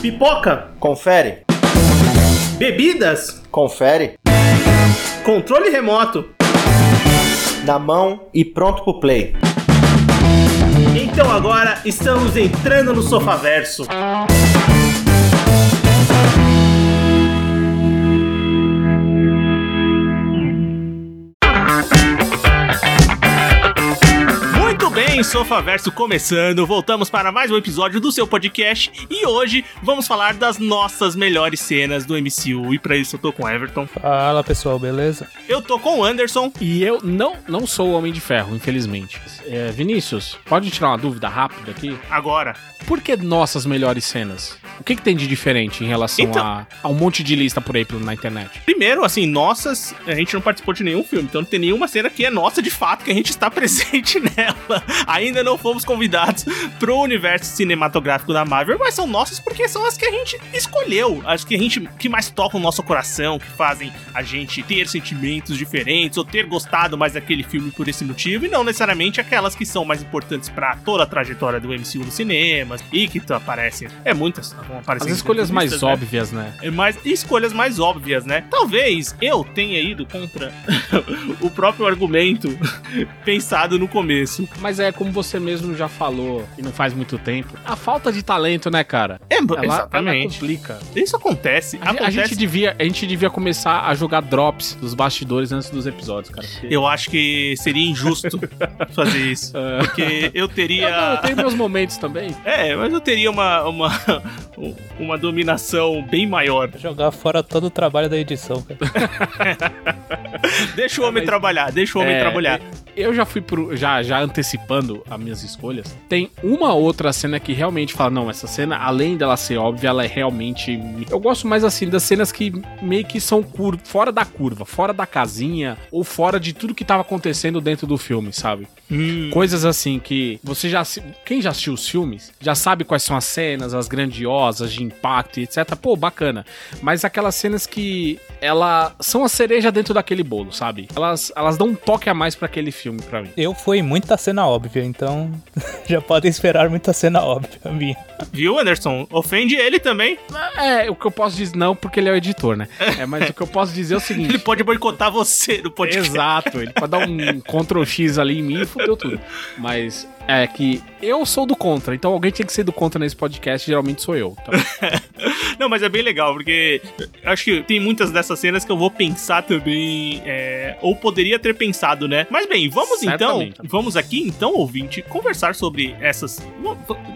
Pipoca. Confere. Bebidas. Confere. Controle remoto. Na mão e pronto pro play. Então agora estamos entrando no Sofaverso. Muito bem, Sofaverso começando. Voltamos para mais um episódio do seu podcast e hoje vamos falar das nossas melhores cenas do MCU. E para isso eu tô com o Everton, Fala pessoal, beleza? eu tô com o Anderson E eu não, não sou o Homem de Ferro, infelizmente. É, Vinícius, pode tirar uma dúvida rápida aqui? agora. Por que nossas melhores cenas? O que, que tem de diferente em relação Então- a, a um monte de lista por aí na internet? Primeiro, assim, nossas, a gente não participou de nenhum filme, então não tem nenhuma cena que é nossa de fato, que a gente está presente nela. Ainda não fomos convidados pro universo cinematográfico da Marvel, mas são nossas porque são as que a gente escolheu, as que a gente que mais tocam o nosso coração, que fazem a gente ter sentimentos diferentes ou ter gostado mais daquele filme por esse motivo, e não necessariamente aquelas que são mais importantes pra toda a trajetória do MCU nos cinemas e que aparecem. É muitas, vão aparecer As escolhas mais né? óbvias, né? É mais escolhas mais óbvias, né? Talvez eu tenha ido contra o próprio argumento pensado no começo. Mas é como você mesmo já falou, e não faz muito tempo, a falta de talento, né, cara? É, Ela, ela exatamente. complica. Isso acontece. A, acontece. a gente devia, a gente devia começar a jogar drops dos bastidores antes dos episódios, cara. porque- Eu acho que seria injusto fazer isso. É. Porque eu Eu, não, eu teria. tenho meus momentos também. É, mas eu teria uma, uma, uma dominação bem maior. Jogar fora todo o trabalho da edição, cara. Deixa o homem mas- trabalhar, deixa o homem É, trabalhar. Eu já fui pro. Já, já antecipando as minhas escolhas. Tem uma outra cena que realmente fala: não, essa cena, além dela ser óbvia, ela é realmente. Eu gosto mais assim das cenas que meio que são cur... fora da curva, fora da casinha, ou fora de tudo que tava acontecendo dentro do filme, sabe? Hum, Coisas assim que você já. Quem já assistiu os filmes já sabe quais são as cenas, as grandiosas, de impacto e etc. Pô, bacana. Mas aquelas cenas que. Ela são a cereja dentro daquele bolo, sabe? Elas, elas dão um toque a mais pra aquele filme, pra mim. Eu fui muita cena óbvia, então já podem esperar muita cena óbvia minha. viu, Anderson? Ofende ele também. É, o que eu posso dizer. Não, porque ele é o editor, né? É, mas o que eu posso dizer é o seguinte. Ele pode boicotar você do podcast. Exato, ele pode dar um Ctrl X ali em mim e fudeu tudo. Mas é que eu sou do contra, então alguém tinha que ser do contra nesse podcast, geralmente sou eu. Então, Não, mas é bem legal, porque acho que tem muitas dessas cenas que eu vou pensar também, é, ou poderia ter pensado, né? Mas bem, vamos Certamente. então, vamos aqui então, ouvinte, conversar sobre essas.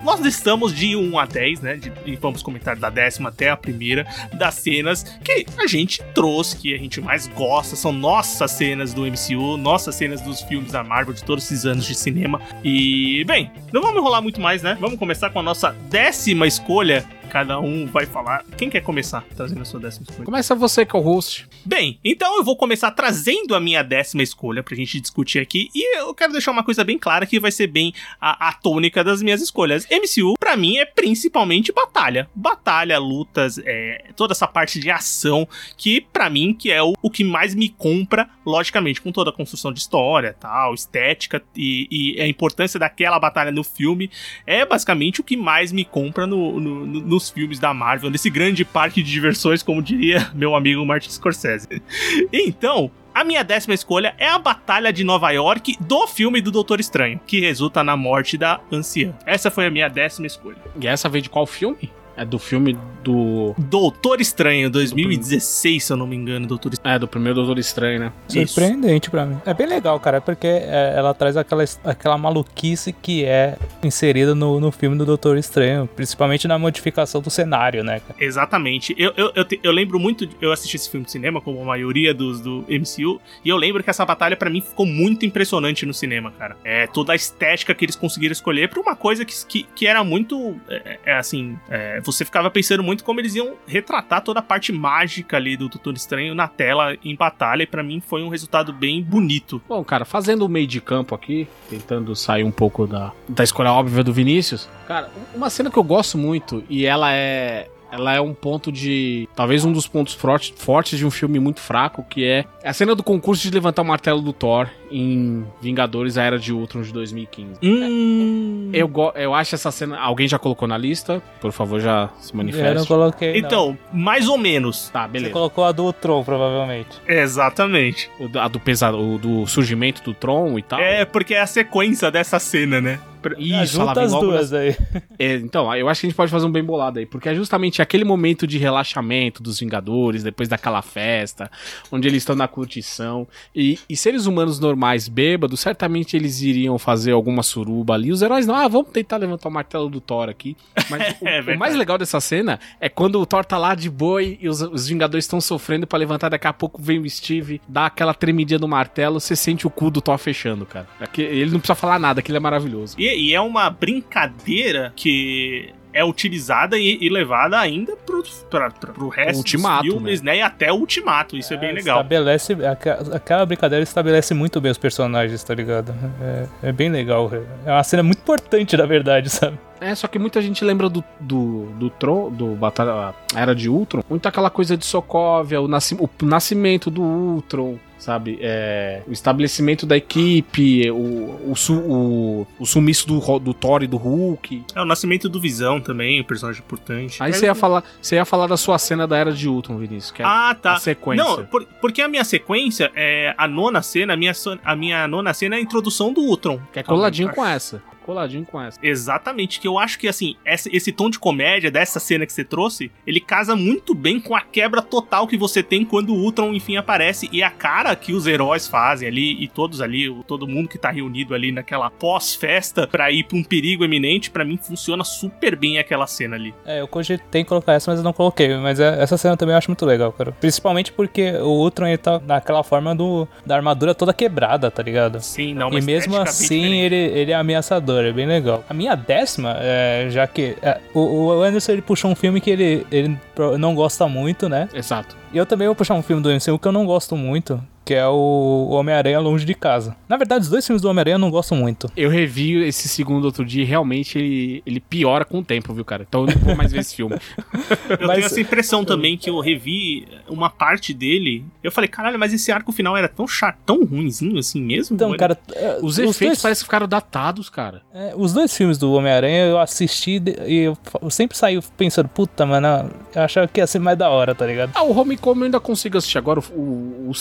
Nós listamos de 1 a 10, né? de- e vamos comentar da décima até a primeira, das cenas que a gente trouxe, que a gente mais gosta, são nossas cenas do MCU, nossas cenas dos filmes da Marvel, de todos esses anos de cinema. E, bem, não vamos enrolar muito mais, né? Vamos começar com a nossa décima escolha. Cada um vai falar. Quem quer começar trazendo a sua décima escolha? começa você que é o host. Bem, então eu vou começar trazendo a minha décima escolha pra gente discutir aqui. E eu quero deixar uma coisa bem clara que vai ser bem a, a tônica das minhas escolhas. MCU, pra mim, é principalmente batalha. Batalha, lutas, é, toda essa parte de ação que, pra mim, que é o, o que mais me compra, logicamente, com toda a construção de história, tal, estética e, e a importância daquela batalha no filme, é basicamente o que mais me compra no- no- no- nos filmes da Marvel, nesse grande parque de diversões, como diria meu amigo Martin Scorsese. Então, a minha décima escolha é a Batalha de Nova York do filme do Doutor Estranho, que resulta na morte da anciã. Essa foi a minha décima escolha. E essa veio de qual filme? É do filme do. Doutor Estranho, 2016, se eu não me engano, Doutor Estranho. É, do primeiro Doutor Estranho, né? Surpreendente pra mim. É bem legal, cara, porque é, ela traz aquela, aquela maluquice que é inserida no, no filme do Doutor Estranho, principalmente na modificação do cenário, né, cara? Exatamente. Eu, eu, eu, te- eu lembro muito. de- Eu assisti esse filme de cinema, como a maioria dos do MCU, e eu lembro que essa batalha pra mim ficou muito impressionante no cinema, cara. É toda a estética que eles conseguiram escolher pra uma coisa que, que, que era muito. É, é, assim. é, você ficava pensando muito como eles iam retratar toda a parte mágica ali do Doutor Estranho na tela em batalha, e pra mim foi um resultado bem bonito. Bom, cara, fazendo o meio de campo aqui, tentando sair um pouco da, da escolha óbvia do Vinícius. Cara, uma cena que eu gosto muito, e ela é. ela é um ponto de. Talvez um dos pontos fortes, fortes de um filme muito fraco, que é a cena do concurso de levantar o martelo do Thor em Vingadores A Era de Ultron de 2015. Hum. Eu, go- eu acho essa cena. Alguém já colocou na lista? Por favor, já se Eu não manifeste. coloquei. não. Então, mais ou menos. Tá, Você beleza. colocou a do Tron, provavelmente. Exatamente. O, a do pesado, o do surgimento do Tron e tal. É, porque é a sequência dessa cena, né? Isso, ela Junta vem as logo duas aí. É, então, eu acho que a gente pode fazer um bem bolado aí, porque é justamente aquele momento de relaxamento dos Vingadores, depois daquela festa, onde eles estão na curtição, e, e seres humanos normais, bêbados, certamente eles iriam fazer alguma suruba ali, os heróis não, ah, vamos tentar levantar o martelo do Thor aqui, mas o, É o mais legal dessa cena é quando o Thor tá lá de boi e os, os Vingadores estão sofrendo pra levantar, daqui a pouco vem o Steve, dá aquela tremidinha no martelo, você sente o cu do Thor fechando, cara. Aqui- Ele não precisa falar nada, aquilo é maravilhoso. E, e é uma brincadeira que é utilizada e, e levada ainda pro, pra, pra, pro resto Ultimato, dos filmes, né? E até o Ultimato. Isso é, bem legal. Estabelece, aquela brincadeira estabelece muito bem os personagens, tá ligado? É, é bem legal. É uma cena muito importante, na verdade, sabe? É, só que muita gente lembra do, do, do Tron, do Batalha Era de Ultron, muito aquela coisa de Sokovia, o, nasci, o nascimento do Ultron, sabe? É, o estabelecimento da equipe, o, o, su- o, o sumiço do, do Thor e do Hulk. É o nascimento do Visão também, o personagem importante. Aí você ia falar, você ia falar da sua cena da Era de Ultron, Vinícius, que é Ah, tá. a sequência. Não, por- porque a minha sequência é a nona cena, a minha, a minha nona cena é a introdução do Ultron. que é coladinho com essa. Coladinho com essa. Exatamente, que eu acho que assim, essa- esse tom de comédia dessa cena que você trouxe, ele casa muito bem com a quebra total que você tem quando o Ultron enfim aparece e a cara que os heróis fazem ali e todos ali, o- todo mundo que tá reunido ali naquela pós-festa pra ir pra um perigo eminente, pra mim funciona super bem aquela cena ali. É, eu cogitei em colocar essa, mas eu não coloquei. Mas é- essa cena também eu acho muito legal, cara. Principalmente porque o Ultron ele tá naquela forma do, da armadura toda quebrada, tá ligado? Sim, não, e mesmo assim ele, ele é ameaçador, é bem legal. A minha décima, é, já que é, o, o Anderson ele puxou um filme que ele, ele não gosta muito, né? Exato. E eu também vou puxar um filme do MCU que eu não gosto muito, que é o Homem-Aranha Longe de Casa. Na verdade, os dois filmes do Homem-Aranha eu não gosto muito. Eu revi esse segundo outro dia e realmente ele, ele piora com o tempo, viu, cara? Então eu não vou mais ver esse filme. Eu Mas- tenho essa impressão também que eu revi uma parte dele. Eu falei, caralho, mas esse arco final era tão chato, tão ruinzinho assim mesmo? Então, cara, é, Os, os efeitos dois- parecem que ficaram datados, cara. É, os dois filmes do Homem-Aranha eu assisti e eu, eu sempre saí pensando, puta, mano, eu achava que ia ser mais da hora, tá ligado? Ah, o Homecoming eu ainda consigo assistir. Agora, o, o- o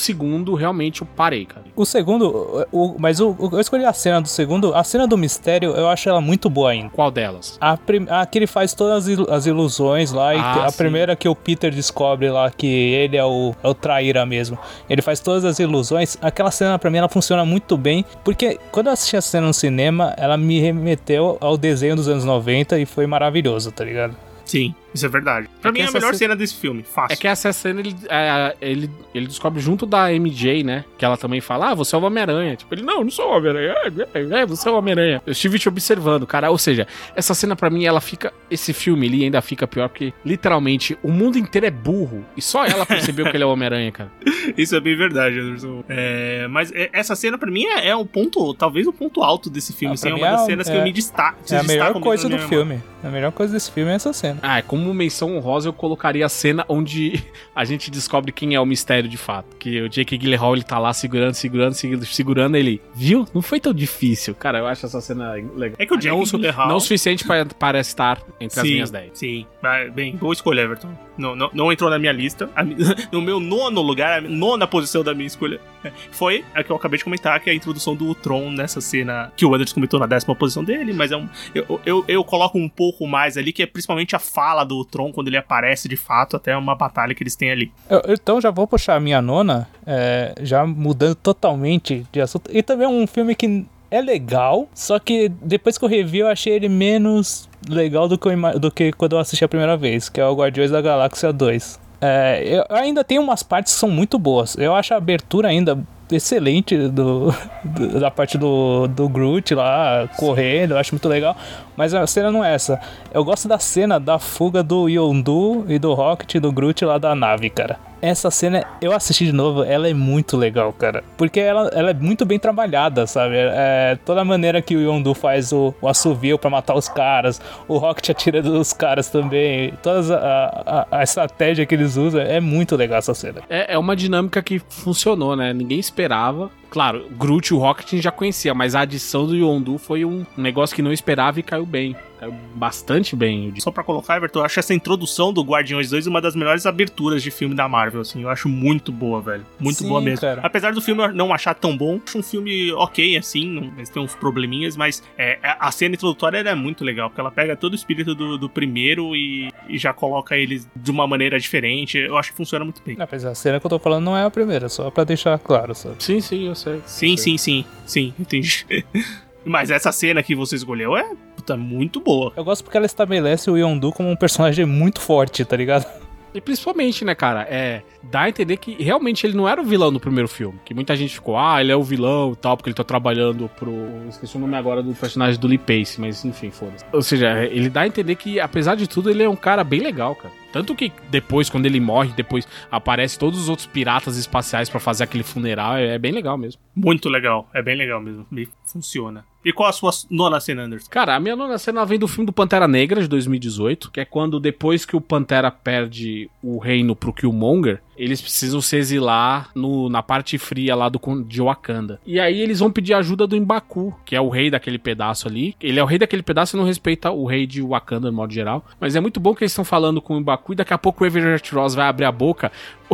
segundo, realmente, eu parei, cara. O segundo, o, mas o, o- eu escolhi a cena do segundo, a cena do mistério, eu acho ela muito boa ainda. Qual delas? A, prim, a que ele faz todas as ilu- as ilusões lá, Ah, a sim. primeira que o Peter descobre lá que ele é o, é o traíra mesmo. Ele faz todas as ilusões. Aquela cena pra mim ela funciona muito bem, porque quando eu assisti a cena no cinema, ela me remeteu ao desenho dos anos 90 e foi maravilhoso, tá ligado? Sim, isso é verdade. Pra É mim é a melhor ce- cena desse filme, fácil. É que essa cena ele, é, ele, ele descobre junto da MJ, né? Que ela também fala: Ah, você é o Homem-Aranha. Tipo, ele, não, eu não sou o Homem-Aranha. É, é, é, você é o Homem-Aranha. Eu estive te observando, cara. Ou seja, essa cena pra mim, ela fica. Esse filme ele ainda fica pior porque, literalmente, o mundo inteiro é burro. E só ela percebeu que ele é o Homem-Aranha, cara. Isso é bem verdade, Anderson. É, mas é- essa cena pra mim é, é o ponto, talvez o ponto alto desse filme. Ah, assim, é uma das é- cenas que é- eu me destaco. É a melhor coisa do filme. A melhor coisa desse filme é essa cena. Ah, como menção honrosa, eu colocaria a cena onde a gente descobre quem é o mistério de fato. Que o Jake Gyllenhaal, ele tá lá segurando, segurando, segurando, segurando ele. Viu? Não foi tão difícil. Cara, eu acho essa cena legal. É que o Jake Gyllenhaal- não o suficiente para, para estar entre as sim, minhas 10. Sim, bem, boa escolha, Everton. Não, não, não entrou na minha lista. A no meu nono lugar, a nona posição da minha escolha é, foi a que eu acabei de comentar, que é a introdução do Tron nessa cena que o Anderson comentou na décima posição dele, mas é um. Eu, eu, eu coloco um pouco mais ali, que é principalmente a fala do Tron quando ele aparece de fato, até uma batalha que eles têm ali. Eu- então já vou puxar a minha nona, é, já mudando totalmente de assunto. E também é um filme que é legal, só que depois que eu revi eu achei ele menos legal do que, eu do que quando eu assisti a primeira vez, que é o Guardiões da Galáxia 2. É, eu ainda tem umas partes que são muito boas. Eu acho a abertura ainda excelente do, do- da parte do, do Groot lá correndo, eu acho muito legal. Mas a cena não é essa. Eu gosto da cena da fuga do Yondu e do Rocket e do Groot lá da nave, cara. Essa cena, eu assisti de novo, ela é muito legal, cara. Porque ela, ela é muito bem trabalhada, sabe? É, toda a maneira que o Yondu faz o, o assovio pra matar os caras, o Rocket atira dos caras também, toda a, a, a estratégia que eles usam, é muito legal essa cena. É, é uma dinâmica que funcionou, né? Ninguém esperava. Claro, Groot e o Rocket a gente já conhecia, mas a adição do Yondu foi um negócio que não esperava e caiu bem. Caiu bastante bem. eu. Só pra colocar, Everton, eu acho essa introdução do Guardiões 2 uma das melhores aberturas de filme da Marvel, assim. Eu acho muito boa, velho. Muito Sim, boa mesmo. cara. Apesar do filme eu não achar tão bom, acho um filme ok, assim, mas tem uns probleminhas, mas é, a cena introdutória ela é muito legal, porque ela pega todo o espírito do, do primeiro e, e já coloca eles de uma maneira diferente. Eu acho que funciona muito bem. Mas a cena que eu tô falando não é a primeira, só pra deixar claro, sabe? Sim, sim, eu sei. Sim, sim, sim. Sim, entendi. Mas essa cena que você escolheu é puta, muito boa. Eu gosto porque ela estabelece o Yondu como um personagem muito forte, tá ligado? E principalmente, né, cara, é. Dá a entender que realmente ele não era o vilão no primeiro filme. Que muita gente ficou, ah, ele é o vilão e tal, porque ele tá trabalhando pro. Esqueci o nome agora do personagem do Lee Pace, mas enfim, foda-se. Ou seja, ele dá a entender que, apesar de tudo, ele é um cara bem legal, cara. Tanto que depois, quando ele morre, depois aparece todos os outros piratas espaciais pra fazer aquele funeral, é bem legal mesmo. Muito legal. É bem legal mesmo. E funciona. E qual a sua nona cena, Anderson? Cara, a minha nona cena vem do filme do Pantera Negra de 2018, que é quando depois que o Pantera perde o reino pro Killmonger, eles precisam se exilar no, na parte fria lá do, de Wakanda. E aí eles vão pedir ajuda do Mbaku, que é o rei daquele pedaço ali. Ele é o rei daquele pedaço e não respeita o rei de Wakanda no modo geral. Mas é muito bom que eles estão falando com o Mbaku e daqui a pouco o Everett Ross vai abrir a boca.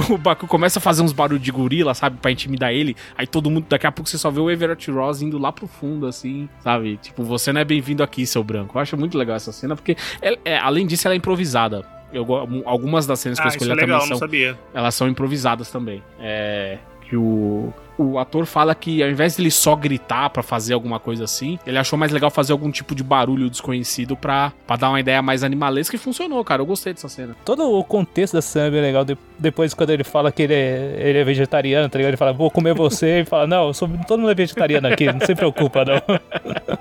O Baku começa a fazer uns barulhos de gorila, sabe? Pra intimidar ele. Aí todo mundo, daqui a pouco você só vê o Everett Ross indo lá pro fundo, assim, sabe? Tipo, você não é bem-vindo aqui, seu branco. Eu acho muito legal essa cena, porque, ela- é, além disso, ela é improvisada. Eu, algumas das cenas que eu Ah, isso escolhi é legal, também são, elas são improvisadas também. É. Que o. O ator fala que ao invés de ele só gritar pra fazer alguma coisa assim, ele achou mais legal fazer algum tipo de barulho desconhecido pra, pra dar uma ideia mais animalesca e funcionou, cara. Eu gostei dessa cena. Todo o contexto da cena é bem legal. De- depois, quando ele fala que ele é, ele é vegetariano, tá ligado? Ele fala, vou comer você. E fala, não, eu sou, todo mundo é vegetariano aqui, não se preocupa, não.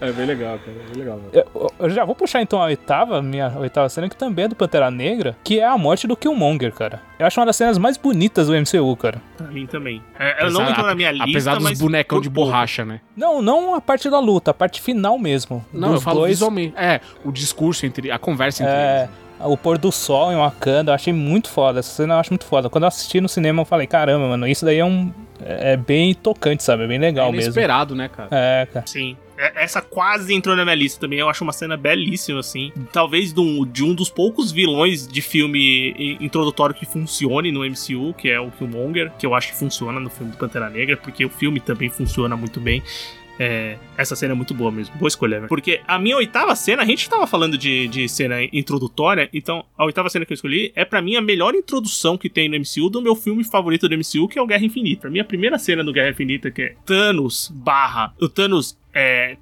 É bem legal, cara. É bem legal, Eu, eu já vou puxar então a oitava, minha oitava cena, que também é do Pantera Negra, que é a morte do Killmonger, cara. Eu acho uma das cenas mais bonitas do MCU, cara. Pra mim também. É, ela não Apesar- entrou na minha lista, Apesar dos mas bonecão por de borracha, né? Não, não a parte da luta, a parte final mesmo. Não, eu falo dois, visualmente. É, o discurso entre. A conversa entre É, eles. né? o pôr do sol em Wakanda, eu achei muito foda. Essa cena eu acho muito foda. Quando eu assisti no cinema, eu falei, caramba, mano, isso daí é um. É é bem tocante, sabe? É bem legal É mesmo. inesperado, né, cara? É, cara. Sim. É- Essa quase entrou na minha lista também. Eu acho uma cena belíssima, assim. Talvez de um, de um dos poucos vilões de filme introdutório que funcione no MCU, que é o Killmonger, que eu acho que funciona no filme do Pantera Negra, porque o filme também funciona muito bem. É, essa cena é muito boa mesmo. Boa escolha, velho. Porque a minha oitava cena, a gente tava falando de, de cena introdutória, então a oitava cena que eu escolhi é pra mim a melhor introdução que tem no MCU do meu filme favorito do MCU, que é o Guerra Infinita. Pra mim, a primeira cena do Guerra Infinita, que é Thanos barra. O Thanos é,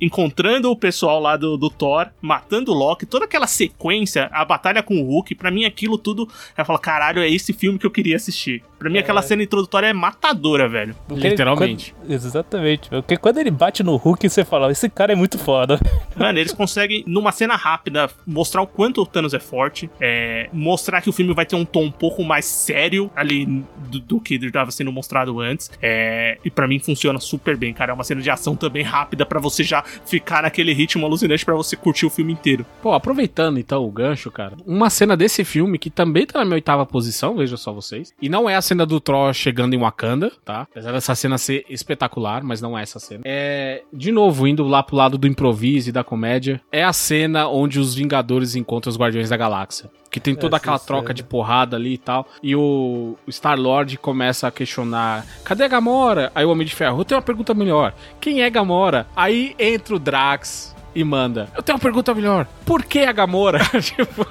encontrando o pessoal lá do, do Thor, matando o Loki, toda aquela sequência, a batalha com o Hulk, pra mim aquilo tudo, eu falo, caralho, é esse filme que eu queria assistir. Pra mim aquela cena introdutória é matadora, velho. Porque ele- Literalmente. quando- exatamente. Porque quando ele bate no Hulk, você fala, esse cara é muito foda. Mano, eles conseguem, numa cena rápida, mostrar o quanto o Thanos é forte, é, mostrar que o filme vai ter um tom um pouco mais sério ali do, do que estava sendo mostrado antes. É, e pra mim funciona super bem, cara. É uma cena de ação também rápida pra você já ficar naquele ritmo alucinante pra você curtir o filme inteiro. Pô, aproveitando então o gancho, cara, uma cena desse filme que também tá na minha oitava posição, veja só vocês. E não é a cena do Thor chegando em Wakanda, tá? Apesar dessa cena ser espetacular, mas não é essa cena. É, de novo, indo lá pro lado do improviso e da comédia, é a cena onde os Vingadores encontram os Guardiões da Galáxia. Que tem toda Essa aquela troca cena. de porrada ali e tal. E o o Star-Lord começa a questionar: cadê a Gamora? Aí o Homem de Ferro, eu tenho uma pergunta melhor. Quem é Gamora? Aí entra o Drax e manda: Eu tenho uma pergunta melhor. Por que a Gamora? tipo,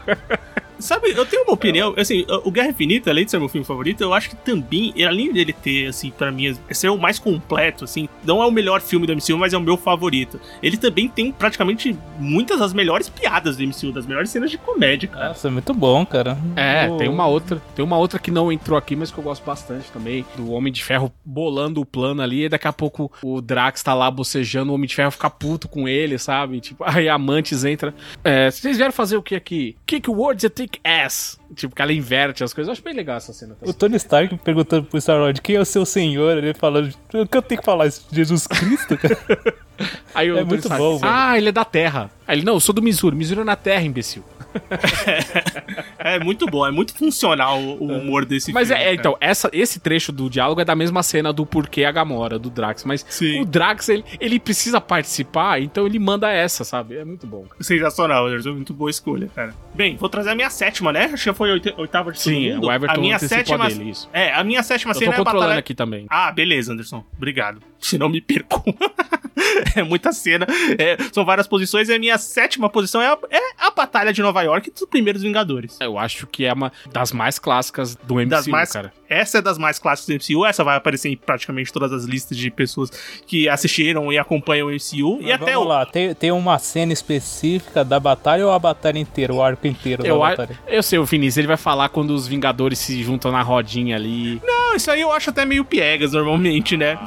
Sabe, eu tenho uma opinião, assim, o Guerra Infinita, além de ser meu filme favorito, eu acho que também, além dele ter, assim, pra mim, ser o mais completo, assim, não é o melhor filme do MCU, mas é o meu favorito. Ele também tem praticamente muitas das melhores piadas do MCU, das melhores cenas de comédia, cara. Nossa, é muito bom, cara. É, O- tem uma outra, tem uma outra que não entrou aqui, mas que eu gosto bastante também, do Homem de Ferro bolando o plano ali, e daqui a pouco o Drax tá lá bocejando, o Homem de Ferro fica puto com ele, sabe? Tipo, aí a Mantis entra, é, vocês vieram fazer o que aqui? Kick words and take ass. Tipo, que ela inverte as coisas, eu acho bem legal essa cena. O Tony Stark perguntando pro Star-Lord quem é o seu senhor, ele falando, o que eu tenho que falar isso? Jesus Cristo, cara? Aí É muito Stark, bom. Ah, ele é da Terra. Aí ele, não, eu sou do Missouri, Missouri é na Terra, imbecil. É muito bom, é muito funcional o, o humor desse Mas filme. é, é, cara. então, essa, esse trecho do diálogo é da mesma cena do porquê a Gamora, do Drax. Mas Sim. o Drax, ele, ele precisa participar, então ele manda essa, sabe? É muito bom. cara. Sensacional, Anderson. Muito boa escolha, cara. Bem, vou trazer a minha sétima, né? Acho que foi oit- oitava de Sim, o Everton a minha sétima. dele, isso. É, a minha sétima Eu cena tô é a controlando batalha. aqui também. Ah, beleza, Anderson. Obrigado. Se não me perco. é muita cena. É, são várias posições. E a minha sétima posição é a, é a Batalha de Nova York dos primeiros Vingadores. Eu acho que é uma das mais clássicas do MCU, Das mais- cara. Essa é das mais clássicas do MCU. Essa vai aparecer em praticamente todas as listas de pessoas que assistiram e acompanham o MCU. e Mas até vamos o. lá, tem, tem uma cena específica da batalha ou a batalha inteira, o arco inteiro Eu, da a- batalha? eu sei, o Vinícius, ele vai falar quando os Vingadores se juntam na rodinha ali. Não, isso aí eu acho até meio piegas normalmente, né?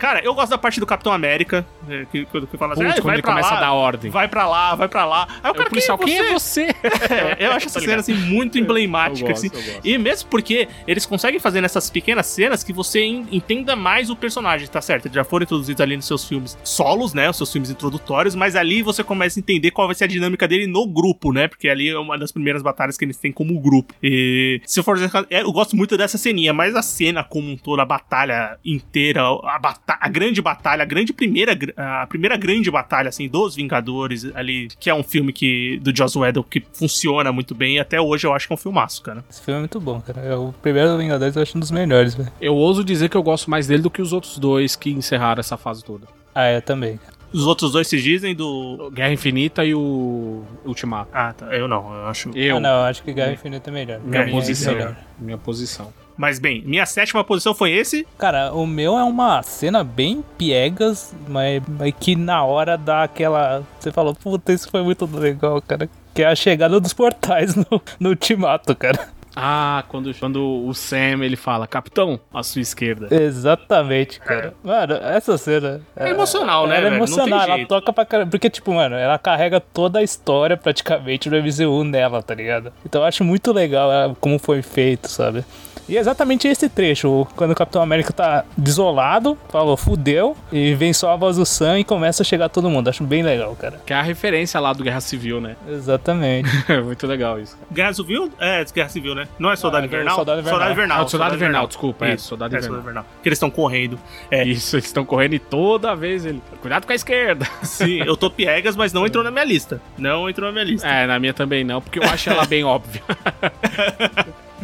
Cara, eu gosto da parte do Capitão América. é, Que, quando que fala assim, Putz, "Ah, quando vai ele pra começa lá, a dar ordem. Vai pra lá, vai pra lá. Aí o cara, o policial, quem é quem você? é você? É, eu acho essa Tá cena assim muito emblemática gosto, assim. E mesmo porque eles conseguem fazer nessas pequenas cenas que você en- entenda mais o personagem, tá certo? Eles já foram introduzidos ali nos seus filmes solos, né? Os seus filmes introdutórios, mas ali você começa a entender qual vai ser a dinâmica dele no grupo, né? Porque ali é uma das primeiras batalhas que eles têm como grupo. E se eu for é, eu gosto muito dessa ceninha, mas a cena como um todo, a batalha inteira, a, bata a grande batalha, a grande primeira, a primeira grande batalha, assim, dos Vingadores ali, que é um filme que, do Joss Whedon que funciona muito bem e até hoje eu acho que é um filmaço, cara. Esse filme é muito bom, cara. É O primeiro Vingadores eu acho um dos melhores, velho. Eu ouso dizer que eu gosto mais dele do que os outros dois que encerraram essa fase toda. Ah, é, também. Os outros dois se dizem do. Guerra Infinita e o Ultimato. Ah, tá. Eu não, eu acho. Eu, Ah, não, acho que Guerra Infinita é melhor. Minha mim é posição. melhor. minha posição. Mas bem, minha sétima posição foi esse. Cara, o meu é uma cena bem piegas, mas, mas que na hora dá aquela. Você falou, puta, isso foi muito legal, cara. Que é a chegada dos portais no, no Ultimato, cara. Ah, quando, quando o Sam ele fala, Capitão, à sua esquerda. Exatamente, cara. Mano, essa cena. É emocional, né, Ela é emocional, ela jeito. toca pra caramba. Porque, tipo, mano, ela carrega toda a história praticamente do MCU nela, tá ligado? Então eu acho muito legal é, como foi feito, sabe? E é exatamente esse trecho, quando o Capitão América tá desolado, falou, fudeu, e vem só a voz do Sam e começa a chegar todo mundo. Acho bem legal, cara. Que é a referência lá do Guerra Civil, né? Exatamente. É muito legal isso. cara. Guerra Civil? É, Guerra Civil, né? Não é Soldado Ah, Invernal? Soldado Invernal. Ah, Soldado Invernal, desculpa, é, Soldado é, Invernal. Que eles estão correndo. É, Isso, eles estão correndo e toda vez ele. Cuidado com a esquerda. sim, eu tô piegas, mas não entrou na minha lista. Não entrou na minha lista. É, na minha também não, porque eu acho ela bem óbvia.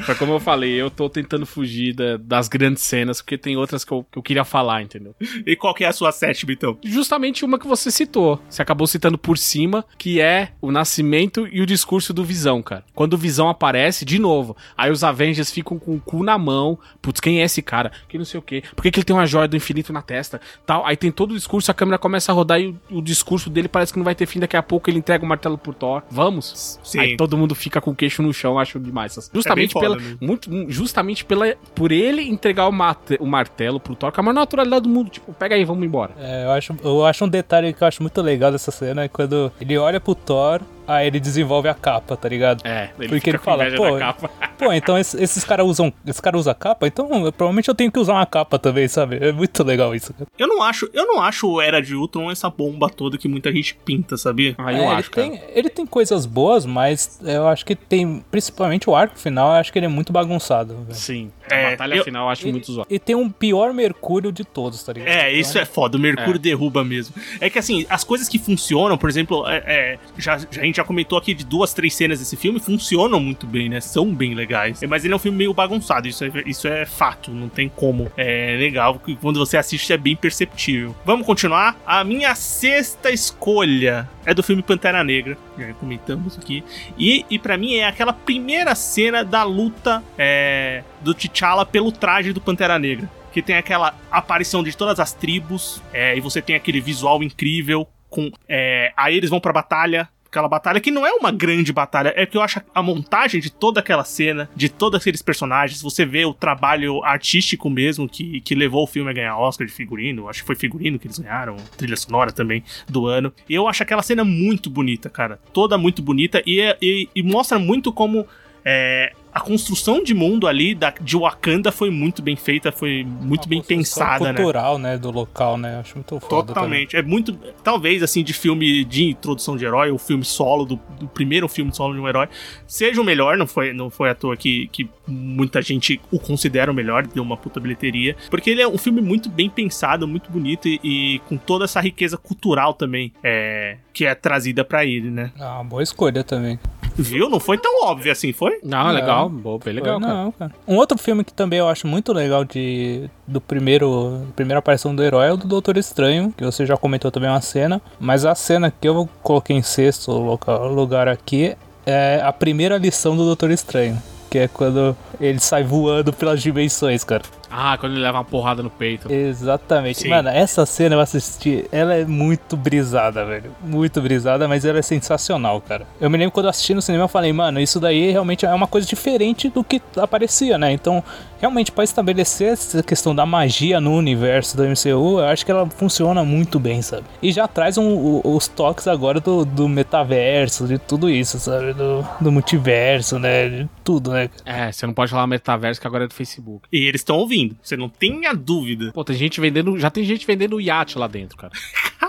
Foi como eu falei, eu tô tentando fugir da- das grandes cenas, porque tem outras que eu, que eu queria falar, entendeu? E qual que é a sua sétima, então? Justamente uma que você citou. Você acabou citando por cima, que é o nascimento e o discurso do Visão, cara. Quando o Visão aparece, de novo, aí os Avengers ficam com o cu na mão. Putz, quem é esse cara? Que não sei o quê. Por que, que ele tem uma joia do infinito na testa? Tal. Aí tem todo o discurso, a câmera começa a rodar e o, o discurso dele parece que não vai ter fim. Daqui a pouco ele entrega o martelo pro Thor. Vamos? Sim. Aí todo mundo fica com o queixo no chão, acho demais. Justamente foda pela. mesmo. Muito, justamente pela, por ele entregar o, mate- o martelo pro Thor, com a maior naturalidade do mundo. Tipo, pega aí, vamos embora. É, eu, acho, eu acho um detalhe que eu acho muito legal dessa cena é quando ele olha pro Thor, aí ele desenvolve a capa, tá ligado? É, ele Porque fica ele fala, pô, da capa. Pô, então esse- esses caras usam. Esse cara usa capa, então eu- provavelmente eu tenho que usar uma capa também, sabe? É muito legal isso, cara. Eu não acho, eu não acho o Era de Ultron essa bomba toda que muita gente pinta, sabia? Ah, É, eu ele acho, cara. tem, ele tem coisas boas, mas eu acho que tem. Principalmente o arco final, eu acho que ele é muito bagunçado, velho. Sim. A É, batalha eu- final eu acho E, muito zoado. e tem um pior Mercúrio de todos, tá ligado? É, isso é foda. O Mercúrio É. derruba mesmo. É que assim, as coisas que funcionam, por exemplo, é, é, já, já- a gente já comentou aqui de duas, três cenas desse filme, funcionam muito bem, né? São bem legais. Mas ele é um filme meio bagunçado, isso é, isso é fato, não tem como. É legal que quando você assiste é bem perceptível. Vamos continuar? A minha sexta escolha é do filme Pantera Negra, já comentamos aqui. E, e para mim é aquela primeira cena da luta é, do T'Challa pelo traje do Pantera Negra que tem aquela aparição de todas as tribos, é, e você tem aquele visual incrível, com é, aí eles vão pra batalha, aquela batalha que não é uma grande batalha, é que eu acho a montagem de toda aquela cena, de todos aqueles personagens, você vê o trabalho artístico mesmo que, que levou o filme a ganhar Oscar de figurino, acho que foi figurino que eles ganharam, trilha sonora também do ano, e eu acho aquela cena muito bonita, cara, toda muito bonita, e, é- e, e mostra muito como É, a construção de mundo ali da, de Wakanda foi muito bem feita, foi muito Uma bem pensada, né? cultural, né? Do local, né? Acho muito foda. Totalmente. É muito. Talvez, assim, de filme de introdução de herói, o filme solo, do, do primeiro filme solo de um herói, seja o melhor. Não foi, não foi à toa que, que muita gente o considera o melhor, deu uma puta bilheteria. Porque ele é um filme muito bem pensado, muito bonito e, e com toda essa riqueza cultural também é, que é trazida pra ele, né? Também. Ah, boa escolha também. Viu? Não foi tão óbvio assim, foi? Não, Não. legal, boa, bem legal, Foi, cara. não, cara. Um outro filme que também eu acho muito legal de do primeiro primeira aparição do herói é o do Doutor Estranho, que você já comentou também uma cena, mas a cena que eu coloquei em sexto local- lugar aqui é a primeira lição do Doutor Estranho, que é quando ele sai voando pelas dimensões, cara. Ah, quando ele leva uma porrada no peito. Exatamente. Sim. Mano, essa cena eu assisti, ela é muito brisada, velho. Muito brisada, mas ela é sensacional, cara. Eu me lembro quando eu assisti no cinema, eu falei, mano, isso daí realmente é uma coisa diferente do que aparecia, né? Então, realmente, pra estabelecer essa questão da magia no universo do MCU, eu acho que ela funciona muito bem, sabe? E já traz um- os toques agora do, do metaverso, de tudo isso, sabe? Do, do multiverso, né? De tudo, né? É, você não pode falar metaverso que agora é do Facebook. E eles estão ouvindo, você não tenha dúvida. Pô, tem gente vendendo. Já tem gente vendendo iate lá dentro, cara.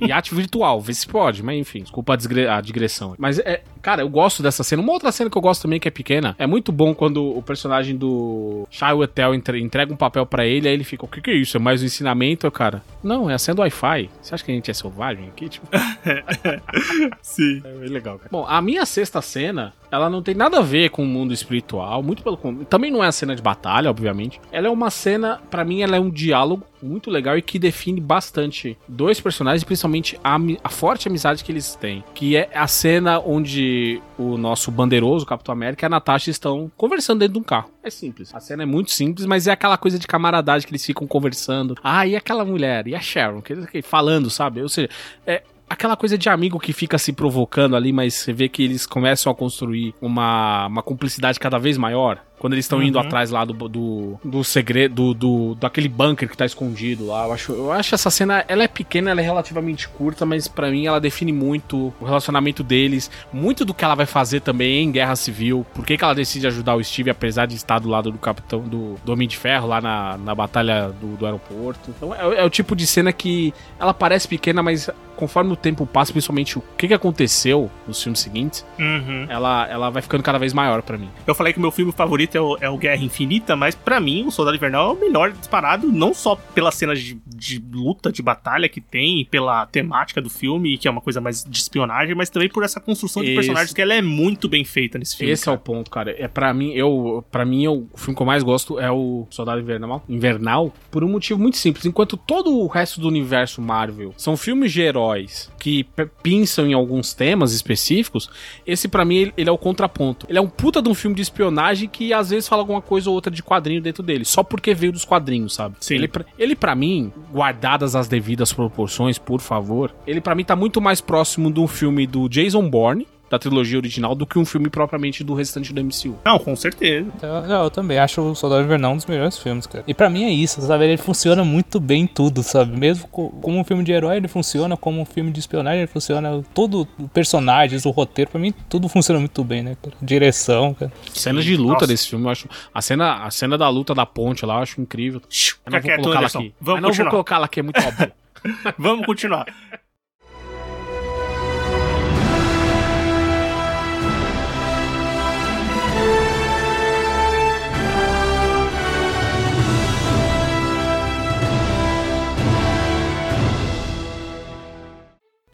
Iate virtual, vê se pode, mas enfim, desculpa a, digre- a digressão. Mas é, cara, eu gosto dessa cena. Uma outra cena que eu gosto também, que é pequena, é muito bom quando o personagem do Shai Wetel entre- entrega um papel pra ele, aí ele fica, o que que é isso? É mais um ensinamento, cara? Não, é a senha do Wi-Fi. Você acha que a gente é selvagem aqui? Tipo, Sim. é bem legal, cara. Bom, a minha sexta cena, ela não tem nada a ver com o mundo espiritual, muito pelo. Também não é a cena de batalha, obviamente. Ela é uma cena, pra mim, ela é um diálogo muito legal e que define bastante dois personagens, principalmente a, a forte amizade que eles têm. Que é a cena onde o nosso bandeiroso, o Capitão América e a Natasha estão conversando dentro de um carro. É simples. A cena é muito simples, mas é aquela coisa de camaradagem que eles ficam conversando. Ah, e aquela mulher? E a Sharon? Falando, sabe? Ou seja, é, aquela coisa de amigo que fica se provocando ali, mas você vê que eles começam a construir uma, uma cumplicidade cada vez maior. Quando eles estão indo Uhum. atrás lá do, do, do segredo, do, do, daquele bunker que tá escondido lá. Eu acho, eu acho essa cena, ela é pequena, ela é relativamente curta, mas pra mim ela define muito o relacionamento deles, muito do que ela vai fazer também em Guerra Civil. Por que, que ela decide ajudar o Steve, apesar de estar do lado do capitão do, do Homem de Ferro lá na, na batalha do, do aeroporto. Então é, é o tipo de cena que ela parece pequena, mas conforme o tempo passa, principalmente o que, que aconteceu nos filmes seguintes, Uhum. ela, ela vai ficando cada vez maior pra mim. Eu falei que o meu filme favorito é o, é o Guerra Infinita, mas pra mim o Soldado Invernal é o melhor disparado, não só pelas cenas de, de luta, de batalha que tem, pela temática do filme, que é uma coisa mais de espionagem, mas também por essa construção de Esse- personagens que ela é muito bem feita nesse filme. Esse é o cara. ponto, cara. É para mim, eu, para mim eu- o filme que eu mais gosto é o Soldado Invernal, Invernal, por um motivo muito simples. Enquanto todo o resto do universo Marvel são filmes de heróis que pensam em alguns temas específicos, esse pra mim ele, ele é o contraponto. Ele é um puta de um filme de espionagem que às vezes fala alguma coisa ou outra de quadrinho dentro dele, só porque veio dos quadrinhos, sabe? Sim. Ele pra- ele para mim, guardadas as devidas proporções, por favor, ele pra mim tá muito mais próximo de um filme do Jason Bourne da trilogia original do que um filme propriamente do restante do MCU. Não, com certeza. Eu, não, eu também acho o Soldado Invernal um dos melhores filmes, cara. E pra mim é isso, sabe? Ele funciona muito bem em tudo, sabe? Mesmo co- como um filme de herói, ele funciona. Como um filme de espionagem, ele funciona. Todo personagens, o roteiro, pra mim, tudo funciona muito bem, né, cara? Direção, cara. Cenas de luta Nossa. desse filme, eu acho. A cena, a cena da luta da ponte lá, eu acho incrível. Eu não vou colocá-la aqui. Vamos Mas não vou colocá-la aqui, é muito óbvio. Vamos continuar.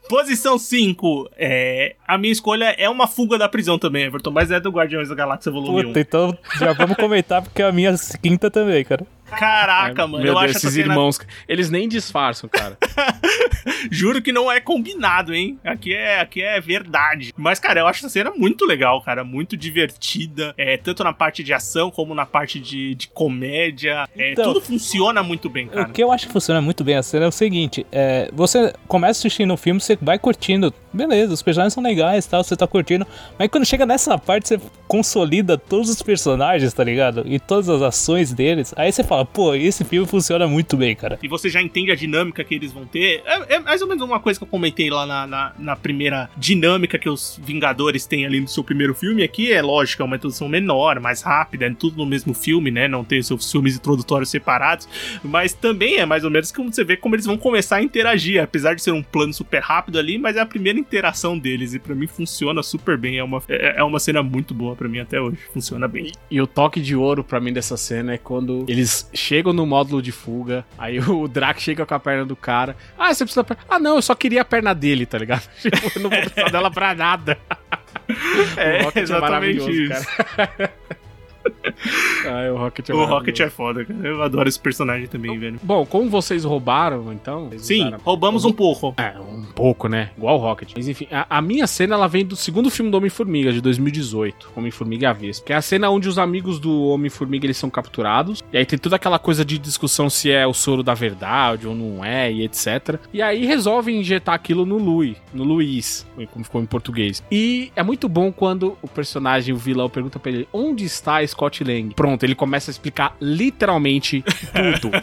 Posição 5. É, a minha escolha é uma fuga da prisão também, Everton, mas é do Guardiões da Galáxia Volume Puta, então já vamos comentar, porque é a minha quinta também, cara. 1. Caraca, É, mano, Meu eu Deus, acho esses cena... irmãos, eles nem disfarçam, cara. Juro que não é combinado, hein? Aqui é, aqui é verdade. Mas, cara, eu acho essa cena muito legal, cara. Muito divertida. É, tanto na parte de ação como na parte de, de comédia. É, Então- tudo funciona muito bem, cara. O que eu acho que funciona muito bem a cena é o seguinte: é, você começa assistindo o filme, você vai curtindo beleza, os personagens são legais tal, você tá curtindo. Mas quando chega nessa parte, você consolida todos os personagens, tá ligado? E todas as ações deles. Aí você fala, pô, esse filme funciona muito bem, cara. E você já entende a dinâmica que eles vão ter. É, é mais ou menos uma coisa que eu comentei lá na, na, na primeira dinâmica que os Vingadores têm ali no seu primeiro filme. Aqui é lógico, é uma introdução menor, mais rápida, é tudo no mesmo filme, né? Não tem seus filmes introdutórios separados. Mas também é mais ou menos como você vê como eles vão começar a interagir. Apesar de ser um plano super rápido ali, mas é a primeira interação deles. E para mim funciona super bem. É uma, é, é uma cena muito boa para mim até hoje. Funciona bem. E o toque de ouro para mim dessa cena é quando eles chegam no módulo de fuga, aí o Drax chega com a perna do cara. Ah, você precisa da perna. Ah, não, eu só queria a perna dele, tá ligado? Tipo, eu não vou precisar dela pra nada. É, Rocket exatamente maravilhoso, isso. cara. Ai, o Rocket é O. Rocket é foda, cara. Eu adoro esse personagem também, velho. Bom, como vocês roubaram, então. vocês Sim, usaram- roubamos um pouco. É, um pouco, né? Igual o Rocket. Mas enfim, a, a minha cena ela vem do segundo filme do Homem-Formiga, de 2018. Homem-Formiga e a Vespa. Que é a cena onde os amigos do Homem-Formiga eles são capturados. E aí tem toda aquela coisa de discussão se é o soro da verdade ou não é, e etc. E aí resolvem injetar aquilo no Louis, no Luiz, como ficou em português. E é muito bom quando o personagem, o vilão, pergunta pra ele: onde está Scott Lang? Pronto, ele começa a explicar literalmente tudo.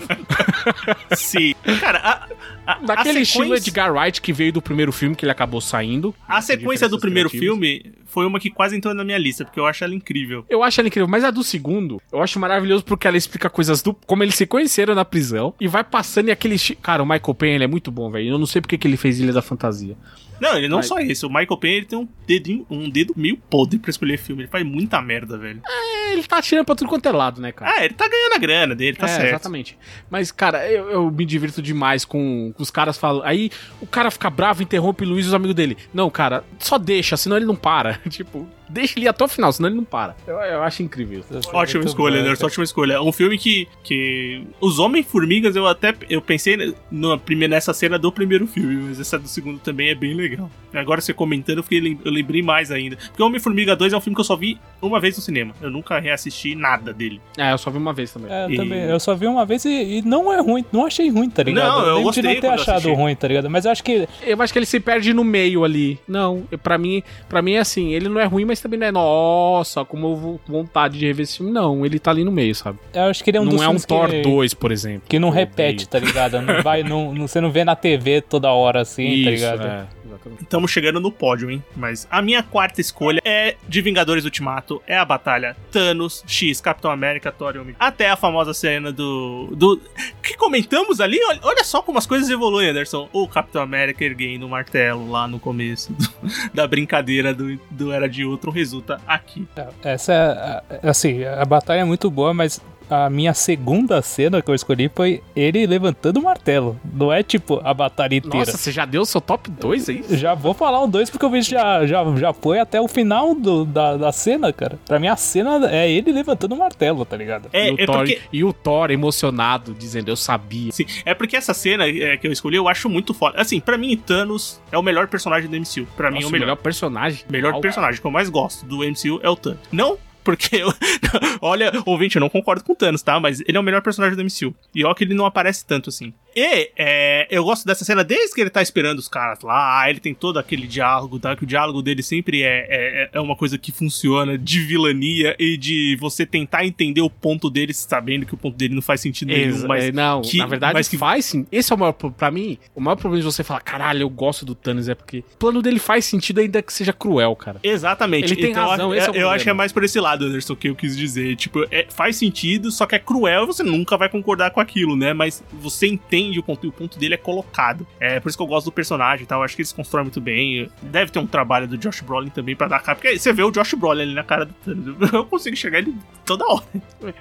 Sim. Cara, a, a, Daquele a estilo sequência- Edgar Wright que veio do primeiro filme, que ele acabou saindo. A sequência do primeiro criativas. filme foi uma que quase entrou na minha lista, porque eu acho ela incrível. Eu acho ela incrível, mas a do segundo, eu acho maravilhoso porque ela explica coisas do. como eles se conheceram na prisão e vai passando e aquele. Cara, o Michael Payne ele é muito bom, velho. Eu não sei porque que ele fez Ilha da Fantasia. Não, ele não Mas- só isso. O Michael Payne ele tem um, dedinho, um dedo meio podre pra escolher filme. Ele faz muita merda, velho. É, ele tá atirando pra tudo quanto é lado, né, cara? Ah, ele tá ganhando a grana dele, tá é, certo. exatamente. Mas, cara, eu, eu me divirto demais com, com os caras falando. Aí o cara fica bravo, interrompe o Luiz e os amigos dele. Não, cara, só deixa, senão ele não para. tipo, deixa ele ir até o final, senão ele não para. Eu, eu acho incrível. Ótima escolha, bom, Anderson, ótima escolha. É um filme que, que os Homem-Formigas eu até eu pensei no, nessa cena do primeiro filme, mas essa do segundo também é bem legal. Agora você comentando, eu, fiquei, eu lembrei mais ainda. Porque Homem-Formiga 2 é um filme que eu só vi uma vez no cinema. Eu nunca reassisti nada dele. É, eu só vi uma vez também. É, eu E- também. Eu só vi uma vez e, e não é ruim. Não achei ruim, tá ligado? Não, eu lembro gostei de não ter achado assisti. ruim, tá ligado? Mas eu acho que Eu acho que ele se perde no meio ali. Não, pra mim, pra mim é assim, ele não é ruim, mas também não é, nossa, como eu vou vontade de rever esse filme. Não, ele tá ali no meio, sabe? eu acho que ele é um dos não é um Thor que, 2, por exemplo. que não repete, tá ligado? Não vai, não, não- você não vê na TV toda hora assim, tá Isso, ligado? é, exatamente. Estamos chegando no pódio, hein? Mas a minha quarta escolha é de Vingadores Ultimato. É a batalha Thanos, X, Capitão América, Thor e Homem. Até a famosa cena do. do que comentamos ali? Olha, olha só como as coisas evoluem, Anderson. O Capitão América erguendo o martelo lá no começo do- da brincadeira do, do Era de Ultron resulta aqui. Essa é, assim, a batalha é muito boa, mas a minha segunda cena que eu escolhi foi ele levantando o martelo. Não é tipo a batalha inteira. Nossa, você já deu o seu top 2 aí? Já vou falar o 2 porque o bicho já, já, já foi até o final do, da, da cena, cara. Pra mim, a cena é ele levantando o martelo, tá ligado? É, e, o é Thor, porque. e o Thor emocionado, dizendo, eu sabia. Sim, é porque essa cena é, que eu escolhi eu acho muito foda. Assim, pra mim, Thanos é o melhor personagem do MCU. Pra mim, é Nossa, o melhor. personagem. melhor Uau. personagem que eu mais gosto do MCU é o Thanos. Não porque eu. Olha, ouvinte, eu não concordo com o Thanos, tá? Mas ele é o melhor personagem do MCU. E ó, que ele não aparece tanto assim. E é, eu gosto dessa cena desde que ele tá esperando os caras lá. Ele tem todo aquele diálogo, tá? Que o diálogo dele sempre é, é, é uma coisa que funciona de vilania e de você tentar entender o ponto dele sabendo que o ponto dele não faz sentido nenhum. Mas é, não, que- na verdade mas que- faz sim. Esse é o maior pra mim. O maior problema de você falar, caralho, eu gosto do Thanos é porque o plano dele faz sentido ainda que seja cruel, cara. Exatamente. Ele tem então, razão, eu, esse é o eu acho que é problema. mais por esse lado, Anderson, que eu quis dizer. Tipo, é- faz sentido, só que é cruel e você nunca vai concordar com aquilo, né? Mas você entende o ponto e o ponto dele é colocado. É por isso que eu gosto do personagem e tal. Acho que eles constroem muito bem. Deve ter um trabalho do Josh Brolin também pra dar cara. Porque você vê o Josh Brolin ali na cara do Thanos. Eu consigo chegar ele toda hora.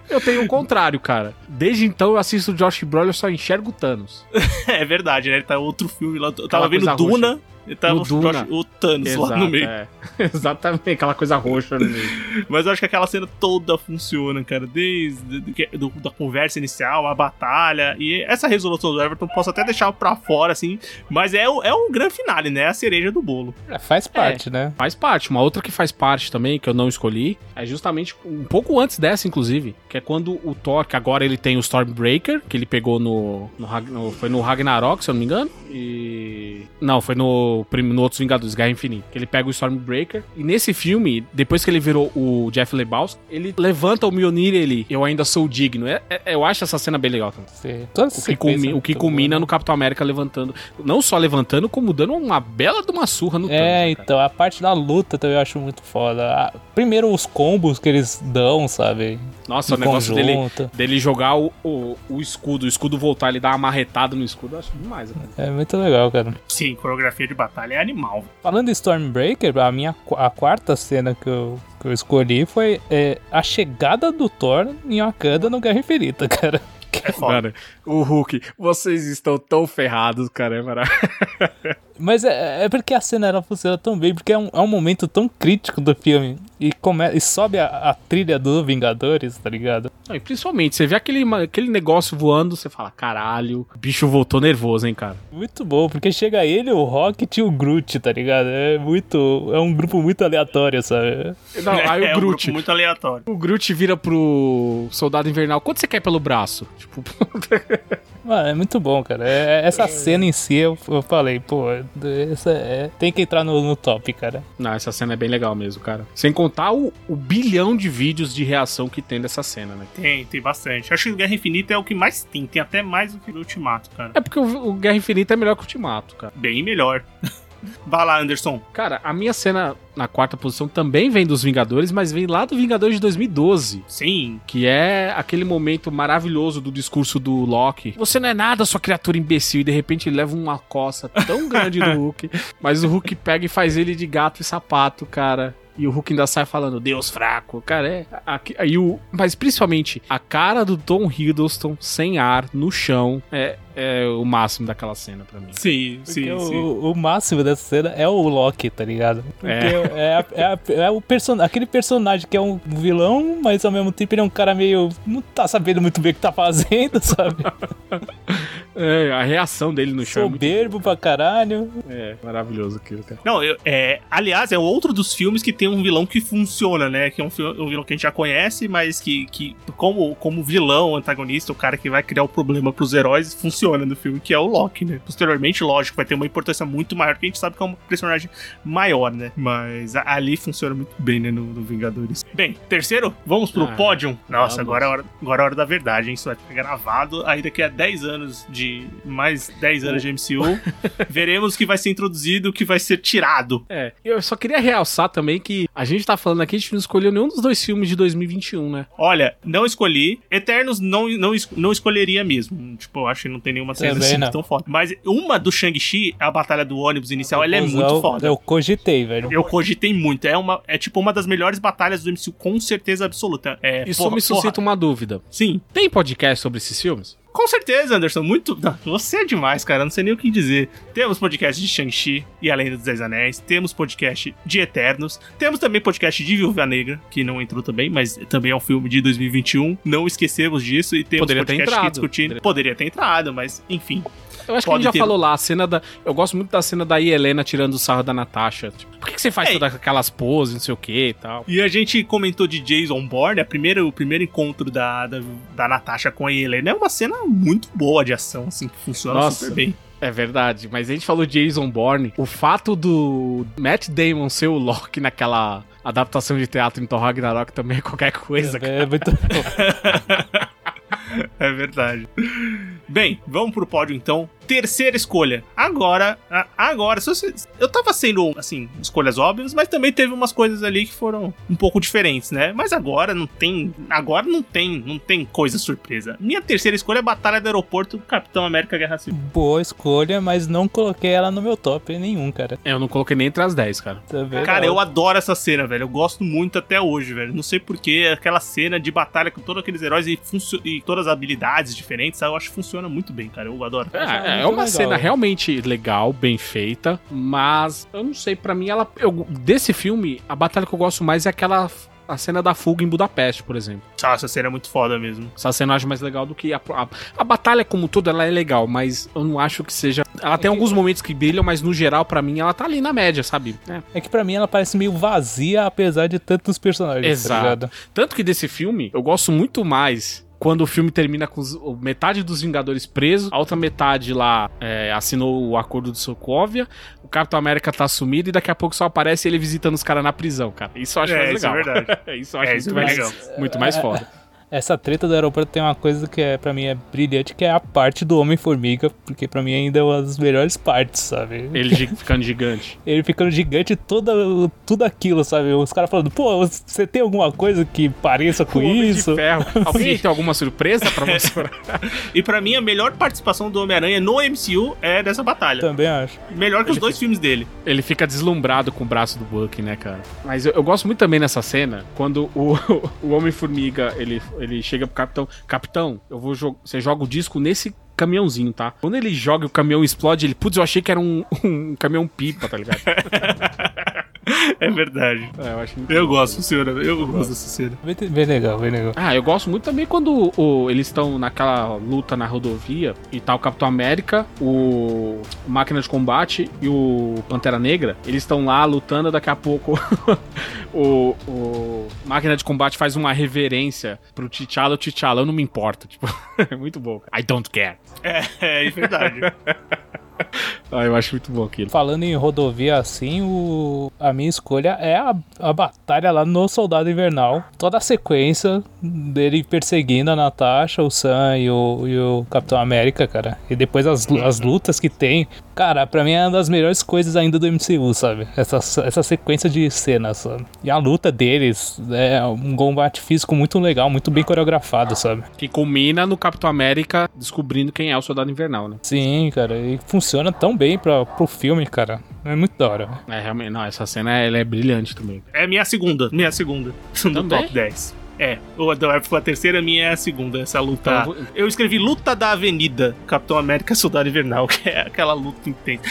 Eu tenho o contrário, cara. Desde então eu assisto o Josh Brolin eu só enxergo o Thanos. É verdade, né? Ele tá outro filme lá. Eu Aquela tava vendo coisa Duna. E tava Duna. O Thanos lá no meio. é. Exatamente, aquela coisa roxa no meio. Mas eu acho que aquela cena toda funciona, cara. Desde do, da conversa inicial, a batalha. E essa resolução do Everton posso até deixar pra fora, assim. Mas é, é um grande finale, né? A cereja do bolo. É, faz parte, né? Faz parte. Uma outra que faz parte também, que eu não escolhi, é justamente um pouco antes dessa, inclusive, que é quando o Thor, que agora ele tem o Stormbreaker, que ele pegou no, no, no- Foi no Ragnarok, se eu não me engano. E. Não, foi no no, Outros Vingadores, Guerra Infinita. Que ele pega o Stormbreaker. E nesse filme, depois que ele virou o Jeff Lebowski, ele levanta o Mjolnir e ele, eu ainda sou digno. É, é- eu acho essa cena bem legal também. Sim. O que, culmi- é o que culmina no Capitão América levantando. Não só levantando, como dando uma bela de uma surra no É, Thanos, né, então, a parte da luta também eu acho muito foda. A- Primeiro os combos que eles dão, sabe? Nossa, Em o negócio dele, dele jogar o, o, o escudo, o escudo voltar, ele dar uma marretada no escudo, eu acho demais. Cara. É muito legal, cara. Sim, coreografia de batalha é animal. Falando em Stormbreaker, a minha a quarta cena que eu, que eu escolhi foi é, a chegada do Thor em Wakanda no Guerra Infinita, cara. É foda. Mano, o Hulk, vocês estão tão ferrados, cara, é maravilhoso. Mas é, é porque a cena ela funciona tão bem, porque é um, é um momento tão crítico do filme. E, come, e sobe a, a trilha do Vingadores, tá ligado? Não, e principalmente, você vê aquele, aquele negócio voando, você fala, caralho, o bicho voltou nervoso, hein, cara. Muito bom, porque chega ele, o Rocket e o Groot, tá ligado? É muito. É um grupo muito aleatório, sabe? Não, aí é o um Groot, grupo muito aleatório. o Groot vira pro Soldado Invernal, quanto você quer pelo braço? Tipo, Mano, é muito bom, cara. É- essa cena em si, eu, eu falei, pô, essa é, tem que entrar no, no top, cara. não, essa cena é bem legal mesmo, cara. Sem contar o, o bilhão de vídeos de reação que tem dessa cena, né? Tem, tem bastante. Acho que o Guerra Infinita é o que mais tem. Tem até mais do que o Ultimato, cara. É porque o, o Guerra Infinita é melhor que o Ultimato, cara. Bem melhor. Vai lá, Anderson. Cara, a minha cena na quarta posição também vem dos Vingadores, mas vem lá do Vingadores de 2012. Sim. Que é aquele momento maravilhoso do discurso do Loki. Você não é nada, sua criatura imbecil. E de repente ele leva uma coça tão grande do Hulk. Mas o Hulk pega e faz ele de gato e sapato, cara. E o Hulk ainda sai falando, Deus fraco. Cara, é. aqui- Aí o, mas principalmente, a cara do Tom Hiddleston sem ar, no chão, é, é o máximo daquela cena pra mim. Sim, Porque sim, o, sim. o máximo dessa cena é o Loki, tá ligado? Porque é, a- é, a- é o person aquele personagem que é um vilão, mas ao mesmo tempo ele é um cara meio. não tá sabendo muito bem o que tá fazendo, sabe? É, a reação dele no chão. é muito- Soberbo pra caralho. É, maravilhoso aquilo, cara. Não, eu- é, aliás, é outro dos filmes que tem um vilão que funciona, né? Que é um, um vilão que a gente já conhece, mas que, que como, como vilão, antagonista, o cara que vai criar o problema pros heróis, funciona no filme, que é o Loki, né? Posteriormente, lógico, vai ter uma importância muito maior, porque a gente sabe que é um personagem maior, né? Mas ali funciona muito bem, né? No, no Vingadores. Bem, terceiro, vamos pro Ah, pódio. Nossa, vamos. agora é, hora, agora é a hora da verdade, hein? Isso vai ficar gravado. Aí daqui a 10 anos de. Mais 10 anos de MCU, veremos o que vai ser introduzido, o que vai ser tirado. É, eu só queria realçar também que a gente tá falando aqui, a gente não escolheu nenhum dos dois filmes de 2021, né? Olha, não escolhi. Eternos não, não, não escolheria mesmo. Tipo, eu acho que não tem nenhuma cena Também assim não. tão foda. Mas uma do Shang-Chi, a batalha do ônibus inicial, ela é muito foda. Eu cogitei, velho. Eu cogitei muito. É, uma, é tipo uma das melhores batalhas do MCU, com certeza absoluta. É, Isso porra, me suscita porra. uma dúvida. Sim, Tem podcast sobre esses filmes? Com certeza, Anderson. Muito. Você é demais, cara. Não sei nem o que dizer. Temos podcast de Shang-Chi e A Lenda dos Dez Anéis. Temos podcast de Eternos. Temos também podcast de Viúva Negra, que não entrou também, mas também é um filme de 2021. Não esquecemos disso. E temos Poderia ter podcast entrado. que discutindo. Poderia ter entrado, mas enfim. Eu acho que a gente ter. já falou lá, a cena da. Eu gosto muito da cena da Helena tirando o sarro da Natasha. Tipo, por que, que você faz É. todas aquelas poses, não sei o que e tal? E a gente comentou de Jason Bourne, a primeira, o primeiro encontro da, da, da Natasha com a Helena. É uma cena muito boa de ação, assim, que funciona Nossa. super bem. É verdade, mas a gente falou de Jason Bourne. O fato do Matt Damon ser o Loki naquela adaptação de teatro em Thor Ragnarok também é qualquer coisa, cara. É muito. É verdade. Bem, vamos pro pódio então. Terceira escolha. Agora, agora, se você, eu tava sendo, assim, escolhas óbvias, mas também teve umas coisas ali que foram um pouco diferentes, né? Mas agora não tem, agora não tem, não tem coisa surpresa. Minha terceira escolha é Batalha do Aeroporto Capitão América Guerra Civil. Boa escolha, mas não coloquei ela no meu top nenhum, cara. Eu não coloquei nem entre as 10, cara. Também Cara, não. eu adoro essa cena, velho. Eu gosto muito até hoje, velho. Não sei porquê, aquela cena de batalha com todos aqueles heróis e, e todas as habilidades diferentes, eu acho que funciona muito bem, cara. Eu adoro. É, é é uma legal. cena realmente legal, bem feita, mas eu não sei, pra mim ela eu- desse filme, a batalha que eu gosto mais é aquela a cena da fuga em Budapeste, por exemplo. Ah, essa cena é muito foda mesmo. Essa cena eu acho mais legal do que a, a, a batalha como toda, ela é legal, mas eu não acho que seja. Ela tem alguns momentos que brilham, mas no geral, pra mim, ela tá ali na média, sabe? É. É que pra mim ela parece meio vazia, apesar de tantos personagens, tá Exato. ligado? Tanto que desse filme, eu gosto muito mais quando o filme termina com os- metade dos Vingadores presos, a outra metade lá é, assinou o acordo de Sokovia, o Capitão América tá sumido e daqui a pouco só aparece ele visitando os caras na prisão, cara. Isso eu acho É, mais isso é legal. verdade. isso eu acho É, muito, é mais, legal. muito mais foda. Essa treta do aeroporto tem uma coisa que é, pra mim é brilhante, que é a parte do Homem-Formiga, porque pra mim ainda é uma das melhores partes, sabe? Ele ficando gigante. Ele ficando gigante, toda, tudo aquilo, sabe? Os caras falando, pô, você tem alguma coisa que pareça com O Homem de isso? Ferro. Alguém tem alguma surpresa pra mostrar? E pra mim, a melhor participação do Homem-Aranha no MCU é dessa batalha. Também acho. Melhor que os Ele dois filmes dele. Ele fica deslumbrado com o braço do Buck, né, cara? Mas eu, eu gosto muito também nessa cena, quando o, o Homem-Formiga, ele, ele chega pro capitão, capitão, eu vou você joga o disco nesse caminhãozinho, tá? Quando ele joga e o caminhão explode, ele, putz, eu achei que era um, um caminhão pipa, tá ligado? É verdade. É, eu acho Eu gosto, senhora. Eu gosto dessa cena. Bem, bem legal, bem legal. Ah, eu gosto muito também quando o- eles estão naquela luta na rodovia e tá o Capitão América, o Máquina de Combate e o Pantera Negra. Eles estão lá lutando, daqui a pouco o, o Máquina de Combate faz uma reverência pro T'Challa. O T'Challa, eu não me importo. Tipo, é muito bom. I don't care. É, é verdade. Ah, eu acho muito bom aquilo. Falando em rodovia assim, o... a minha escolha é a, a batalha lá no Soldado Invernal. Toda a sequência dele perseguindo a Natasha, o Sam e o, e o Capitão América, cara. E depois as, as lutas que tem. Cara, pra mim é uma das melhores coisas ainda do MCU, sabe? Essa, essa sequência de cenas, sabe? E a luta deles é um combate físico muito legal, muito bem coreografado, sabe? Que culmina no Capitão América descobrindo quem é o Soldado Invernal, né? Sim, cara, e funciona tão bem pra, pro filme, cara. É muito da hora. É, realmente, não, essa cena ela é brilhante também. É minha segunda. Minha segunda. No Também? top 10. É, ou a, a terceira minha é a segunda, essa luta. Então, eu vou- eu escrevi Luta da Avenida, Capitão América Soldado Invernal, que é aquela luta intensa.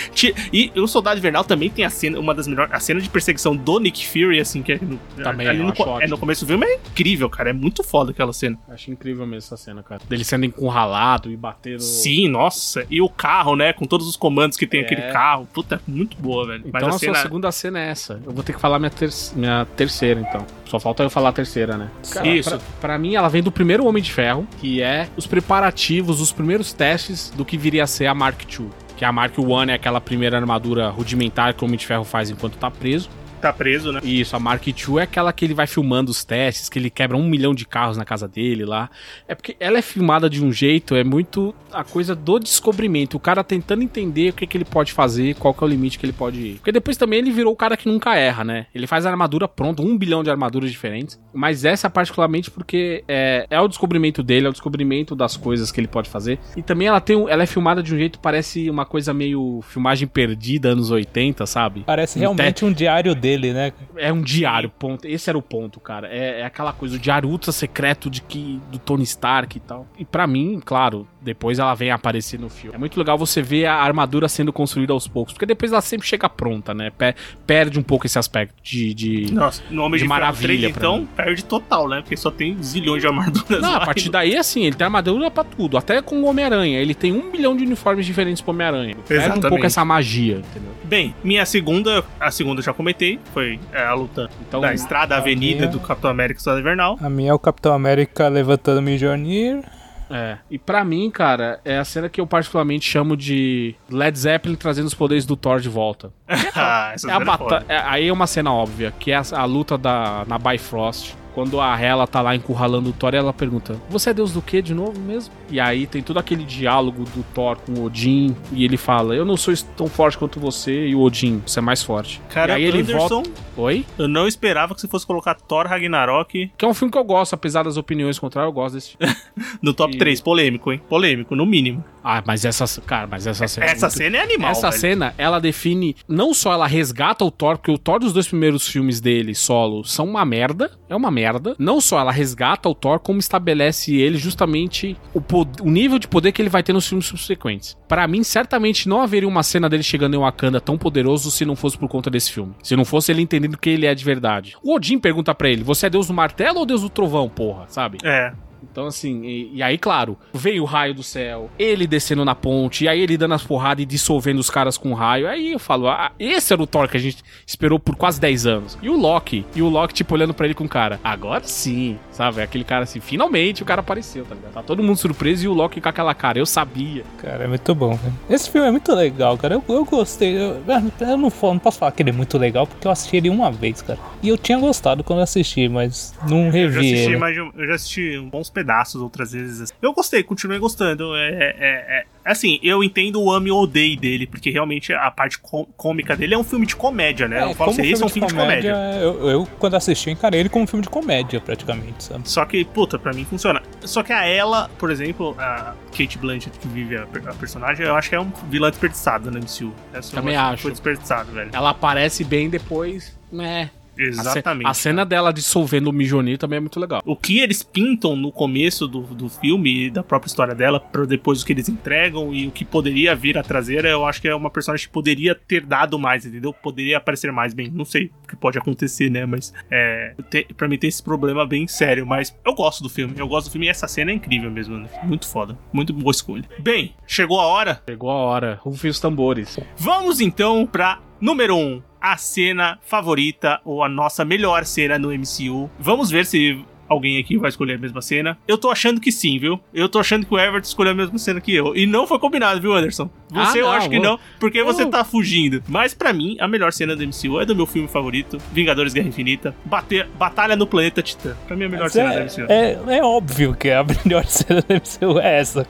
E o Soldado Invernal também tem a cena, uma das melhores, a cena de perseguição do Nick Fury, assim, que é no, Também, ali no, é no começo do filme, é incrível, cara, é muito foda aquela cena. Acho incrível mesmo essa cena, cara. Dele sendo encurralado e batendo. Sim, nossa, e o carro, né, com todos os comandos que tem É. aquele carro, puta, é muito boa, velho. Então Mas a, a sua cena... segunda cena é essa. Eu vou ter que falar minha, ter minha terceira, então. Só falta eu falar a terceira, né? Isso. Pra, pra mim, ela vem do primeiro Homem de Ferro, que é os preparativos, os primeiros testes do que viria a ser a Mark II. Que a Mark I é aquela primeira armadura rudimentar que o Homem de Ferro faz enquanto tá preso. Tá preso, né? Isso, a Mark II é aquela que ele vai filmando os testes, que ele quebra um milhão de carros na casa dele lá. É porque ela é filmada de um jeito, é muito a coisa do descobrimento. O cara tentando entender o que, que ele pode fazer, qual que é o limite que ele pode ir. Porque depois também ele virou o cara que nunca erra, né? Ele faz a armadura pronta, um bilhão de armaduras diferentes. Mas essa particularmente porque é, é o descobrimento dele, é o descobrimento das coisas que ele pode fazer. E também ela tem um- ela é filmada de um jeito parece uma coisa meio filmagem perdida, anos 80, sabe? Parece Um realmente um diário dele, né? É um diário, ponto. Esse era o ponto, cara. É, é aquela coisa, o diário ultra secreto de que do Tony Stark e tal. E pra mim, claro, depois ela vem aparecer no filme. É muito legal você ver a armadura sendo construída aos poucos, porque depois ela sempre chega pronta, né? Pe- perde um pouco esse aspecto de. de... Nossa, no Homem De de, maravilha 3, pra então, mim. perde total, né? Porque só tem zilhões de armaduras Não, lá a partir e- daí, assim, ele tem armadura pra tudo. Até com o Homem-Aranha. Ele tem um milhão de uniformes diferentes pro Homem-Aranha. Perde um pouco essa magia, entendeu? Bem, minha segunda, a segunda eu já comentei, foi é, a luta Então, da estrada, a avenida minha- do Capitão América Soldado Invernal. A minha é o Capitão América levantando o Mjolnir. É. E pra mim, cara, é a cena que eu particularmente chamo de Led Zeppelin trazendo os poderes do Thor de volta. ah, essa É a é bata... é- aí é uma cena óbvia, que é a, a luta da, na Bifrost. Quando a Hela tá lá encurralando o Thor, ela pergunta: Você é deus do que de novo mesmo? E aí tem todo aquele diálogo do Thor com o Odin. E ele fala: Eu não sou tão forte quanto você. E o Odin, você é mais forte. Cara, e aí ele Anderson, volta. Oi? eu não esperava que você fosse colocar Thor Ragnarok Que é um filme que eu gosto, apesar das opiniões contrárias, eu gosto desse filme. no top E- 3. Polêmico, hein? Polêmico, no mínimo. ah, mas essa. Cara, mas essa cena. é Essa muito- cena é animal, Essa velho. cena, ela define. Não só ela resgata o Thor, porque o Thor dos dois primeiros filmes dele, solo, são uma merda. É uma merda. Não só ela resgata o Thor, como estabelece ele justamente o, o nível de poder que ele vai ter nos filmes subsequentes. Pra mim, certamente não haveria uma cena dele chegando em Wakanda tão poderoso se não fosse por conta desse filme. Se não fosse ele entendendo que ele é de verdade. O Odin pergunta pra ele: Você é Deus do martelo ou Deus do trovão, porra? Sabe? É. Então, assim, e, e aí, claro, veio o raio do céu, ele descendo na ponte, e aí ele dando as porradas e dissolvendo os caras com raio. Aí eu falo, ah, esse era o Thor que a gente esperou por quase 10 anos. E o Loki, e o Loki, tipo, olhando pra ele com cara, agora sim, sabe? Aquele cara assim, finalmente o cara apareceu, tá ligado? Tá todo mundo surpreso e o Loki com aquela cara, eu sabia. Cara, é muito bom. Cara. Esse filme é muito legal, cara. Eu, eu gostei. Eu, eu não, não, posso falar que ele é muito legal, porque eu assisti ele uma vez, cara. E eu tinha gostado quando eu assisti, mas não revi eu já assisti, ele. Mas eu já assisti bons pedaços outras vezes. Eu gostei, continuei gostando. É, é, é, assim, eu entendo o ame ou odeio dele, porque realmente a parte cômica dele é um filme de comédia, né? É, eu falo assim, esse é um filme de comédia. De comédia. Eu, eu, quando assisti, encarei ele como um filme de comédia, praticamente, sabe? Só que, puta, pra mim funciona. Só que a ela, por exemplo, a Kate Blanchett, que vive a, a personagem, eu acho que é um vilã desperdiçado na MCU. Essa Também acho. Foi desperdiçado, velho. Ela aparece bem depois, né? Exatamente. A, cena dela dissolvendo o Mijoni também é muito legal. O que eles pintam no começo do, do filme e da própria história dela, para depois o que eles entregam e o que poderia vir a trazer, eu acho que é uma personagem que poderia ter dado mais, entendeu? Poderia aparecer mais bem. Não sei o que pode acontecer, né? Mas é, te, pra mim tem esse problema bem sério. Mas eu gosto do filme. Eu gosto do filme e essa cena é incrível mesmo. Né? Muito foda. Muito boa escolha. Bem, chegou a hora. Chegou a hora. Rufem os tambores. Vamos então pra número 1. Um, a cena favorita ou a nossa melhor cena no MCU. Vamos ver se alguém aqui vai escolher a mesma cena. Eu tô achando que sim, viu? Eu tô achando que o Everton escolheu a mesma cena que eu. E não foi combinado, viu, Anderson? Você ah, eu acho que não, porque você tá fugindo. Mas para mim, a melhor cena do MCU é do meu filme favorito, Vingadores Guerra Infinita. Bater, Batalha no Planeta Titã. Pra mim, a melhor Mas cena é, do MCU. É, é óbvio que a melhor cena do MCU é essa,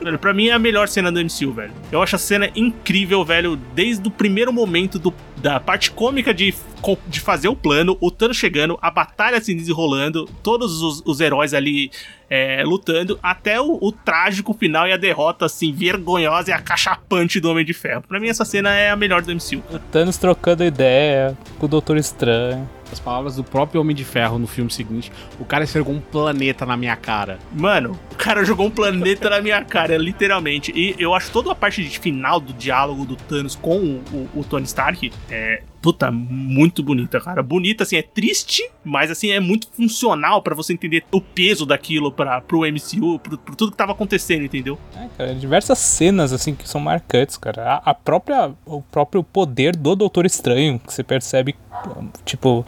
Velho, pra mim é a melhor cena do MCU, velho. Eu acho a cena incrível, velho, desde o primeiro momento do, da parte cômica de, de fazer o plano, o Thanos chegando, a batalha se desenrolando, todos os, os heróis ali é, lutando até o, o, trágico final e a derrota, assim, vergonhosa e acachapante do Homem de Ferro. Pra mim, essa cena é a melhor do MCU. O Thanos trocando ideia com o Doutor Estranho. As palavras do próprio Homem de Ferro no filme seguinte: o cara esfregou um planeta na minha cara. Mano, o cara jogou um planeta na minha cara, literalmente. E eu acho toda a parte de final do diálogo do Thanos com o, o, o Tony Stark é, puta, muito bonita, cara. Bonita, assim, é triste, mas assim, é muito funcional para você entender o peso daquilo para pro MCU, pro, pro, tudo que tava acontecendo, entendeu? É, cara, diversas cenas, assim, que são marcantes, cara. A, a própria, o próprio poder do Doutor Estranho, que você percebe, tipo,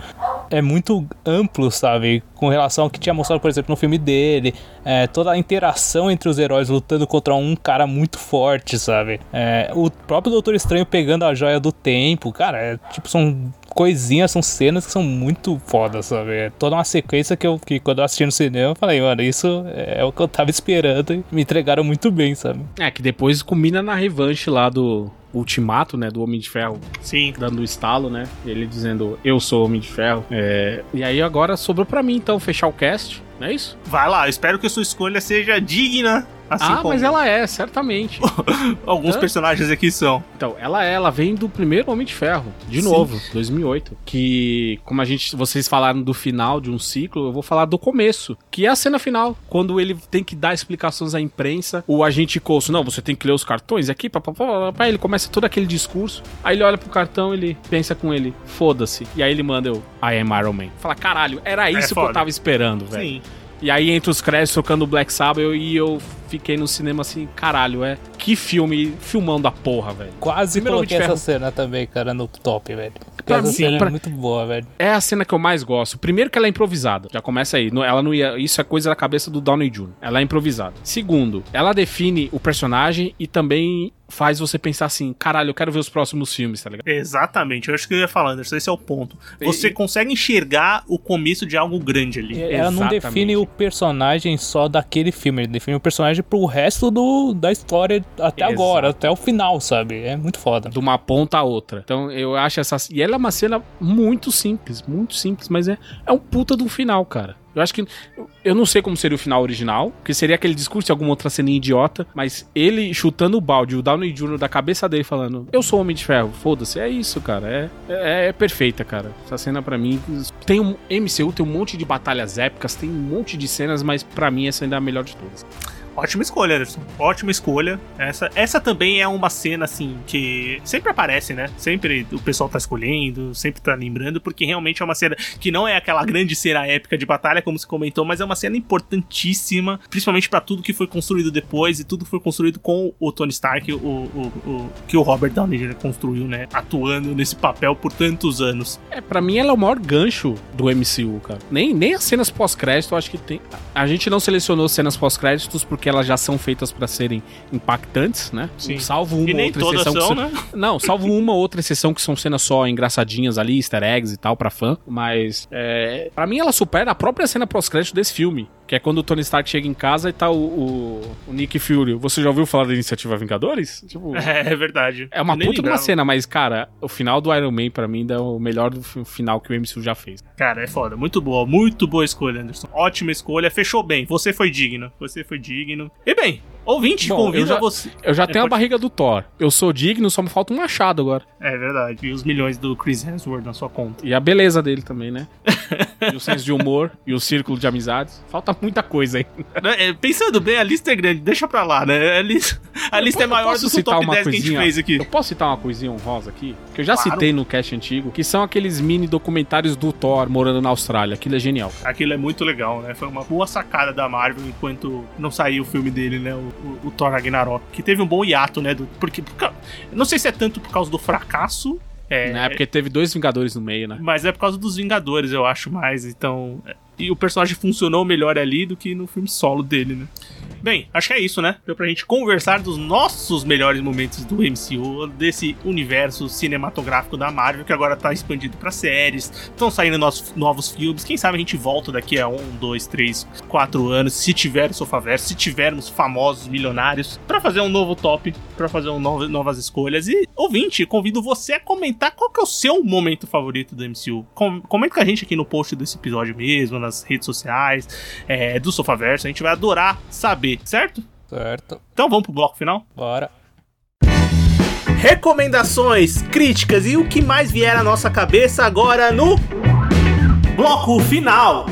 é muito amplo, sabe? Com relação ao que tinha mostrado, por exemplo, no filme dele. É, toda a interação entre os heróis lutando contra um cara muito forte, sabe? É, o próprio Doutor Estranho pegando a joia do tempo, cara, é tipo são coisinhas, são cenas que são muito fodas, sabe? É toda uma sequência que eu, que quando eu assisti no cinema, eu falei, mano, isso é o que eu tava esperando e me entregaram muito bem, sabe? É, que depois combina na revanche lá do, ultimato, né, do Homem de Ferro. Sim. Dando o estalo, né? Ele dizendo, eu sou Homem de Ferro. É... E aí agora sobrou para mim, então, fechar o cast, não é isso? Vai lá, espero que a sua escolha seja digna Assim ah, como... mas ela é, certamente. Alguns personagens aqui são. Então, ela é, ela vem do primeiro Homem de Ferro, de Sim. novo, 2008. Que, como a gente, vocês falaram do final de um ciclo, eu vou falar do começo, que é a cena final, quando ele tem que dar explicações à imprensa, o agente Coulson, não, você tem que ler os cartões aqui, papapá, ele começa todo aquele discurso, aí ele olha pro cartão, ele pensa com ele, foda-se, e aí ele manda eu, I am Iron Man. Fala, caralho, era é isso é que eu tava esperando, velho. Sim. E aí, entre os créditos, tocando Black Sabbath, eu, e eu fiquei no cinema assim, caralho, é. Que filme, filmão da porra, velho. Quase Primeiro coloquei essa cena também, cara, no top, velho. Porque essa cena é pra... é muito boa, velho. É a cena que eu mais gosto. Primeiro que ela é improvisada. Já começa aí. Ela não ia. Isso é coisa da cabeça do Downey Jr. Ela é improvisada. Segundo, ela define o personagem e também faz você pensar assim, caralho, eu quero ver os próximos filmes, tá ligado? Exatamente, eu acho que eu ia falar, Anderson, esse é o ponto. Você e... consegue enxergar o começo de algo grande ali. Ela não define o personagem só daquele filme, ele define o personagem pro resto do, da história até Exato. agora, até o final, sabe? É muito foda. De uma ponta a outra. Então eu acho essa. E ela é uma cena muito simples, muito simples, mas é, é um puta do final, cara. Eu acho que. Eu não sei como seria o final original, que seria aquele discurso de alguma outra ceninha idiota, mas ele chutando o balde, o Downey Jr. da cabeça dele falando: Eu sou Homem de Ferro, foda-se. É isso, cara. É, é, é, perfeita, cara. Essa cena para mim. Tem um. MCU tem um monte de batalhas épicas, tem um monte de cenas, mas para mim essa ainda é a melhor de todas. Ótima escolha, Anderson. Ótima escolha. Essa, essa também é uma cena, assim, que sempre aparece, né? Sempre o pessoal tá escolhendo, sempre tá lembrando, porque realmente é uma cena que não é aquela grande cena épica de batalha, como se comentou, mas é uma cena importantíssima, principalmente para tudo que foi construído depois e tudo que foi construído com o Tony Stark, o, o, o que o Robert Downey Jr. construiu, né? Atuando nesse papel por tantos anos. É, pra mim ela é o maior gancho do MCU, cara. Nem, nem as cenas pós-crédito, acho que tem. A gente não selecionou cenas pós-créditos porque elas já são feitas para serem impactantes, né? Sim. Salvo uma E nem outra exceção. são, que né? Não, salvo uma outra exceção que são cenas só engraçadinhas ali, easter eggs e tal, pra fã. Mas, é, pra mim, ela supera a própria cena pós-crédito desse filme. Que é quando o Tony Stark chega em casa e tá o, o, o Nick Fury. Você já ouviu falar da iniciativa Vingadores? Tipo. É, é verdade. É uma puta de uma cena, mas, cara, o final do Iron Man, pra mim, é o melhor final que o MCU já fez. Cara, é foda. Muito boa. Muito boa escolha, Anderson. Ótima escolha. Fechou bem. Você foi digno. Você foi digno. E bem, ouvinte, Bom, convido eu já- a você. Eu já É, tenho a pode- barriga do Thor. Eu sou digno, só me falta um machado agora. É verdade. E os milhões do Chris Hemsworth na sua conta. E a beleza dele também, né? e o senso de humor e o círculo de amizades. Falta muita coisa aí. É, Pensando bem, a lista é grande. Deixa pra lá, né? A lista, a lista é maior posso do que o citar top uma 10 que a gente coisinha? fez aqui. Eu posso citar uma coisinha honrosa aqui? Que eu já Claro. citei no cast antigo, que são aqueles mini documentários do Thor morando na Austrália. Aquilo é genial. Aquilo é muito legal, né? Foi uma boa sacada da Marvel enquanto não saiu o filme dele, né? O, o- o Thor Ragnarok. Que teve um bom hiato, né? Do, porque, por ca- não sei se é tanto por causa do fracasso. É, né? Porque teve dois Vingadores no meio, né? Mas é por causa dos Vingadores, eu acho mais. Então. E o personagem funcionou melhor ali do que no filme solo dele, né? Bem, acho que é isso, né? Deu pra gente conversar dos nossos melhores momentos do MCU, desse universo cinematográfico da Marvel, que agora tá expandido pra séries, estão saindo novos, novos filmes. Quem sabe a gente volta daqui a um, dois, três, quatro anos, se tiver o Sofaverso, se tivermos famosos milionários, pra fazer um novo top, pra fazer um novo, novas escolhas. E, ouvinte, convido você a comentar qual que é o seu momento favorito do MCU. Com, comenta com a gente aqui no post desse episódio mesmo, nas redes sociais, é, do Sofaverso. A gente vai adorar saber, certo? Certo. Então vamos pro bloco final? Bora. Recomendações, críticas e o que mais vier à nossa cabeça agora no bloco final.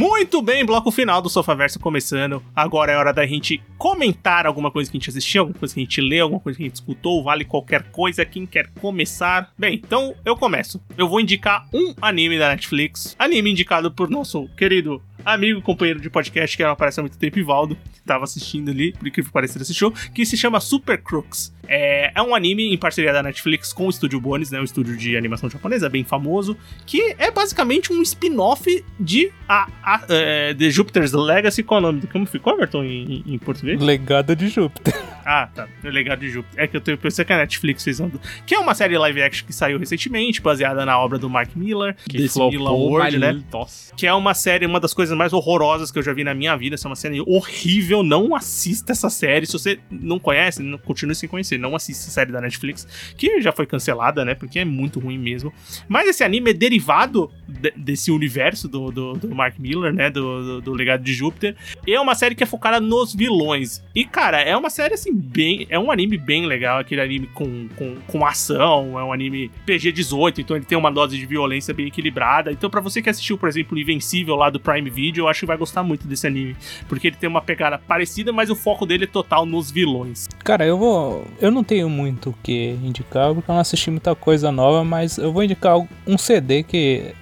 Muito bem, bloco final do Sofaverso começando. Agora é hora da gente comentar alguma coisa que a gente assistiu, alguma coisa que a gente leu, alguma coisa que a gente escutou, vale qualquer coisa. Quem quer começar? Bem, então eu começo. Eu vou indicar um anime da Netflix, anime indicado por nosso querido amigo, companheiro de podcast que não aparece há muito tempo, Ivaldo, que tava assistindo ali, por incrível que pareça, assistiu, que se chama Super Crooks. É, é um anime em parceria da Netflix com o Estúdio Bones, né, um estúdio de animação japonesa bem famoso, que é basicamente um spin-off de a, a, é, The Jupiter's Legacy, qual é o nome? Como ficou, Everton, em, em português? Legado de Júpiter. Ah, tá. Legado de Júpiter. É que eu tenho- pensei que a Netflix fez um. Que é uma série live action que saiu recentemente, baseada na obra do Mark Miller, Que Miller né? Nossa. Que é uma série, uma das coisas mais horrorosas que eu já vi na minha vida. Essa é uma série horrível. Não assista essa série. Se você não conhece, continue sem conhecer. Não assista essa série da Netflix, que já foi cancelada, né? Porque é muito ruim mesmo. Mas esse anime é derivado de- desse universo do, do, do Mark Miller, né? Do, do, do Legado de Júpiter. E é uma série que é focada nos vilões. E, cara, é uma série assim, bem. É um anime bem legal. Aquele anime com, com, com ação. É um anime PG-18. Então ele tem uma dose de violência bem equilibrada. Então, pra você que assistiu, por exemplo, Invencível lá do Prime Video, eu acho que vai gostar muito desse anime. Porque ele tem uma pegada parecida, mas o foco dele é total nos vilões. Cara, eu vou. Eu não tenho muito o que indicar, porque eu não assisti muita coisa nova, mas eu vou indicar um CD que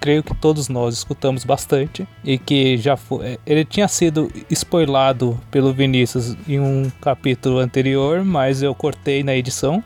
creio que todos nós escutamos bastante e que já foi. Ele tinha sido spoilado pelo Vinícius em um capítulo anterior, mas eu cortei na edição.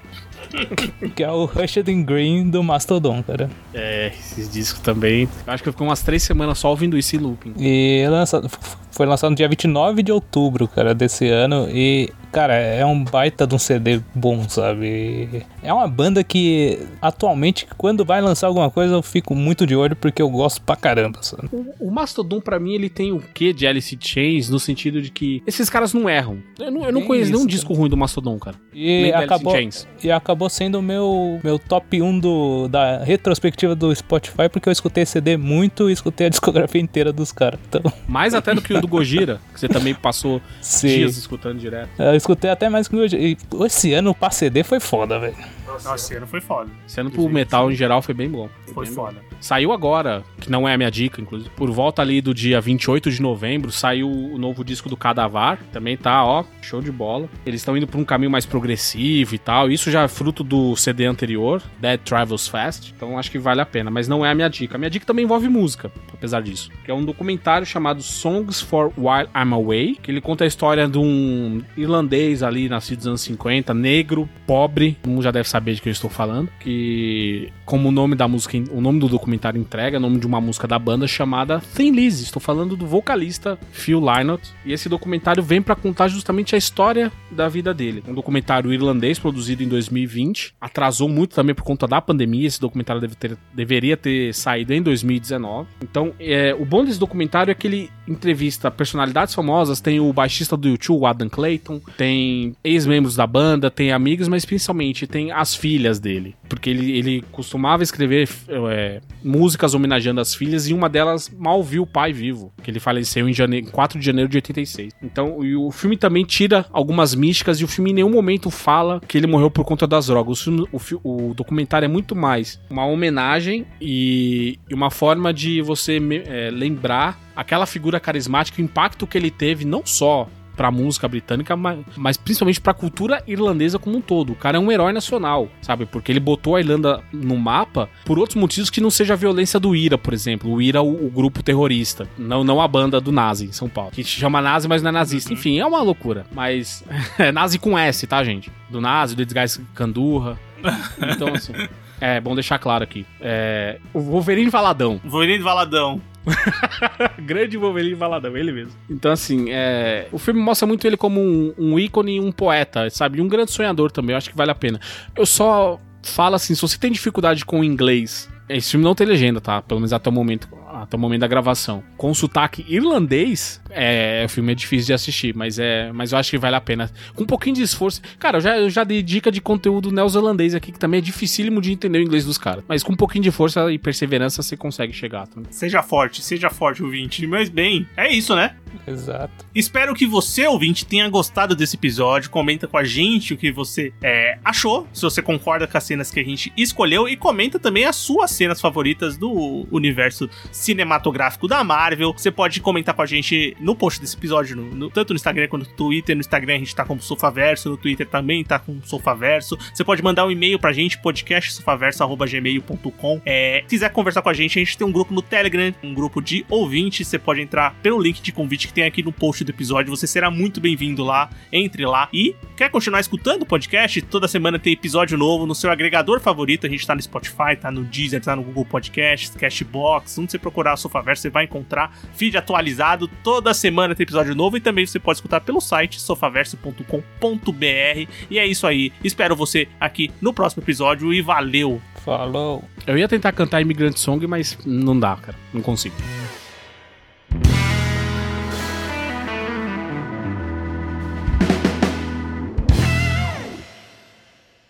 que é o Rushed in Green do Mastodon, cara. É, esses discos também. Eu acho que eu fiquei umas três semanas só ouvindo isso em looping. E lançado- foi lançado no dia 29 de outubro, cara, desse ano. E, cara, é um baita de um CD bom, sabe? É uma banda que, atualmente, quando vai lançar alguma coisa, eu fico muito de olho porque eu gosto pra caramba, sabe? O, o Mastodon, pra mim, ele tem o quê de Alice in Chains, no sentido de que esses caras não erram. Eu não, eu não conheço nenhum isso, disco ruim do Mastodon, cara. E Nem acabou, Chains. e acabou sendo o meu, meu top 1 do, da retrospectiva do Spotify, porque eu escutei CD muito e escutei a discografia inteira dos caras. Então, Mais até do que o do Gojira, que você também passou sim. dias escutando direto. Eu escutei até mais que o. e Esse ano o CD foi foda, velho. Nossa, esse ano foi foda. Sendo pro metal em geral foi bem bom. Foi bem foda. Saiu agora, que não é a minha dica, inclusive. Por volta ali do dia 28 de novembro, saiu o novo disco do Cadavar. Também tá, ó, show de bola. Eles estão indo pra um caminho mais progressivo e tal. Isso já é fruto do CD anterior, Dead Travels Fast. Então acho que vale a pena. Mas não é a minha dica. A minha dica também envolve música, apesar disso. Que é um documentário chamado Songs for While I'm Away. Que ele conta a história de um irlandês ali, nascido nos anos 50, negro, pobre. Um já deve saber de que eu estou falando. Que, como o nome da música, o nome do documentário entrega, é o nome de uma música da banda chamada Thin Lizzy. Estou falando do vocalista Phil Lynott. E esse documentário vem para contar justamente a história da vida dele. Um documentário irlandês produzido em 2020. Atrasou muito também por conta da pandemia. Esse documentário deve ter, deveria ter saído em 2019. Então, é, o bom desse documentário é que ele entrevista personalidades famosas. Tem o baixista do YouTube, o Adam Clayton. Tem ex-membros da banda, tem amigos, mas principalmente tem as filhas dele. Porque ele, ele costumava escrever é, músicas homenageando as filhas e uma delas mal viu o pai vivo, que ele faleceu em, janeiro, em 4 de janeiro de 86. Então, o filme também tira algumas místicas e o filme em nenhum momento fala que ele morreu por conta das drogas. O, filme, o, o documentário é muito mais uma homenagem e, e uma forma de você é, lembrar aquela figura carismática, o impacto que ele teve não só pra música britânica, mas, mas principalmente pra cultura irlandesa como um todo. O cara é um herói nacional, sabe? Porque ele botou a Irlanda no mapa por outros motivos que não seja a violência do IRA, por exemplo. O IRA, o, o grupo terrorista. Não, não a banda do Nazi em São Paulo. Que se chama Nazi, mas não é nazista. Uhum. Enfim, é uma loucura. Mas é Nazi com S, tá, gente? Do Nazi, do Desgás Candurra. Então, assim. É bom deixar claro aqui. É, o Wolverine Valadão. Wolverine Valadão. Grande Wolverine Valadão, ele mesmo. Então, assim, é... o filme mostra muito ele como um, um ícone e um poeta, sabe? E um grande sonhador também, eu acho que vale a pena. Eu só falo assim, se você tem dificuldade com o inglês, esse filme não tem legenda, tá? Pelo menos até o momento, até o momento da gravação. Com sotaque irlandês, é, o filme é difícil de assistir, mas é, mas eu acho que vale a pena. Com um pouquinho de esforço. Cara, eu já, eu já dei dica de conteúdo neozelandês aqui, que também é dificílimo de entender o inglês dos caras. Mas com um pouquinho de força e perseverança você consegue chegar também. Seja forte, seja forte, ouvinte. Mas bem, é isso, né? Exato. Espero que você, ouvinte, tenha gostado desse episódio. Comenta com a gente o que você é, achou, se você concorda com as cenas que a gente escolheu. E comenta também as suas cenas favoritas do universo cinematográfico da Marvel. Você pode comentar com a gente no post desse episódio, no, no, tanto no Instagram quanto no Twitter. No Instagram a gente tá com Sofaverso, no Twitter também tá com Sofaverso. Você pode mandar um e-mail pra gente, podcastsofaverso.gmail.com. É, se quiser conversar com a gente, a gente tem um grupo no Telegram, um grupo de ouvintes. Você pode entrar pelo link de convite que tem aqui no post do episódio. Você será muito bem-vindo lá. Entre lá. E quer continuar escutando o podcast? Toda semana tem episódio novo no seu agregador favorito. A gente tá no Spotify, tá no Deezer, tá no Google Podcasts, Cashbox. Onde você procurar Sofaverso, você vai encontrar feed atualizado. Toda semana tem episódio novo. E também você pode escutar pelo site sofaverso.com.br. E é isso aí. Espero você aqui no próximo episódio e valeu! Falou. Eu ia tentar cantar Immigrant Song, mas não dá, cara. Não consigo.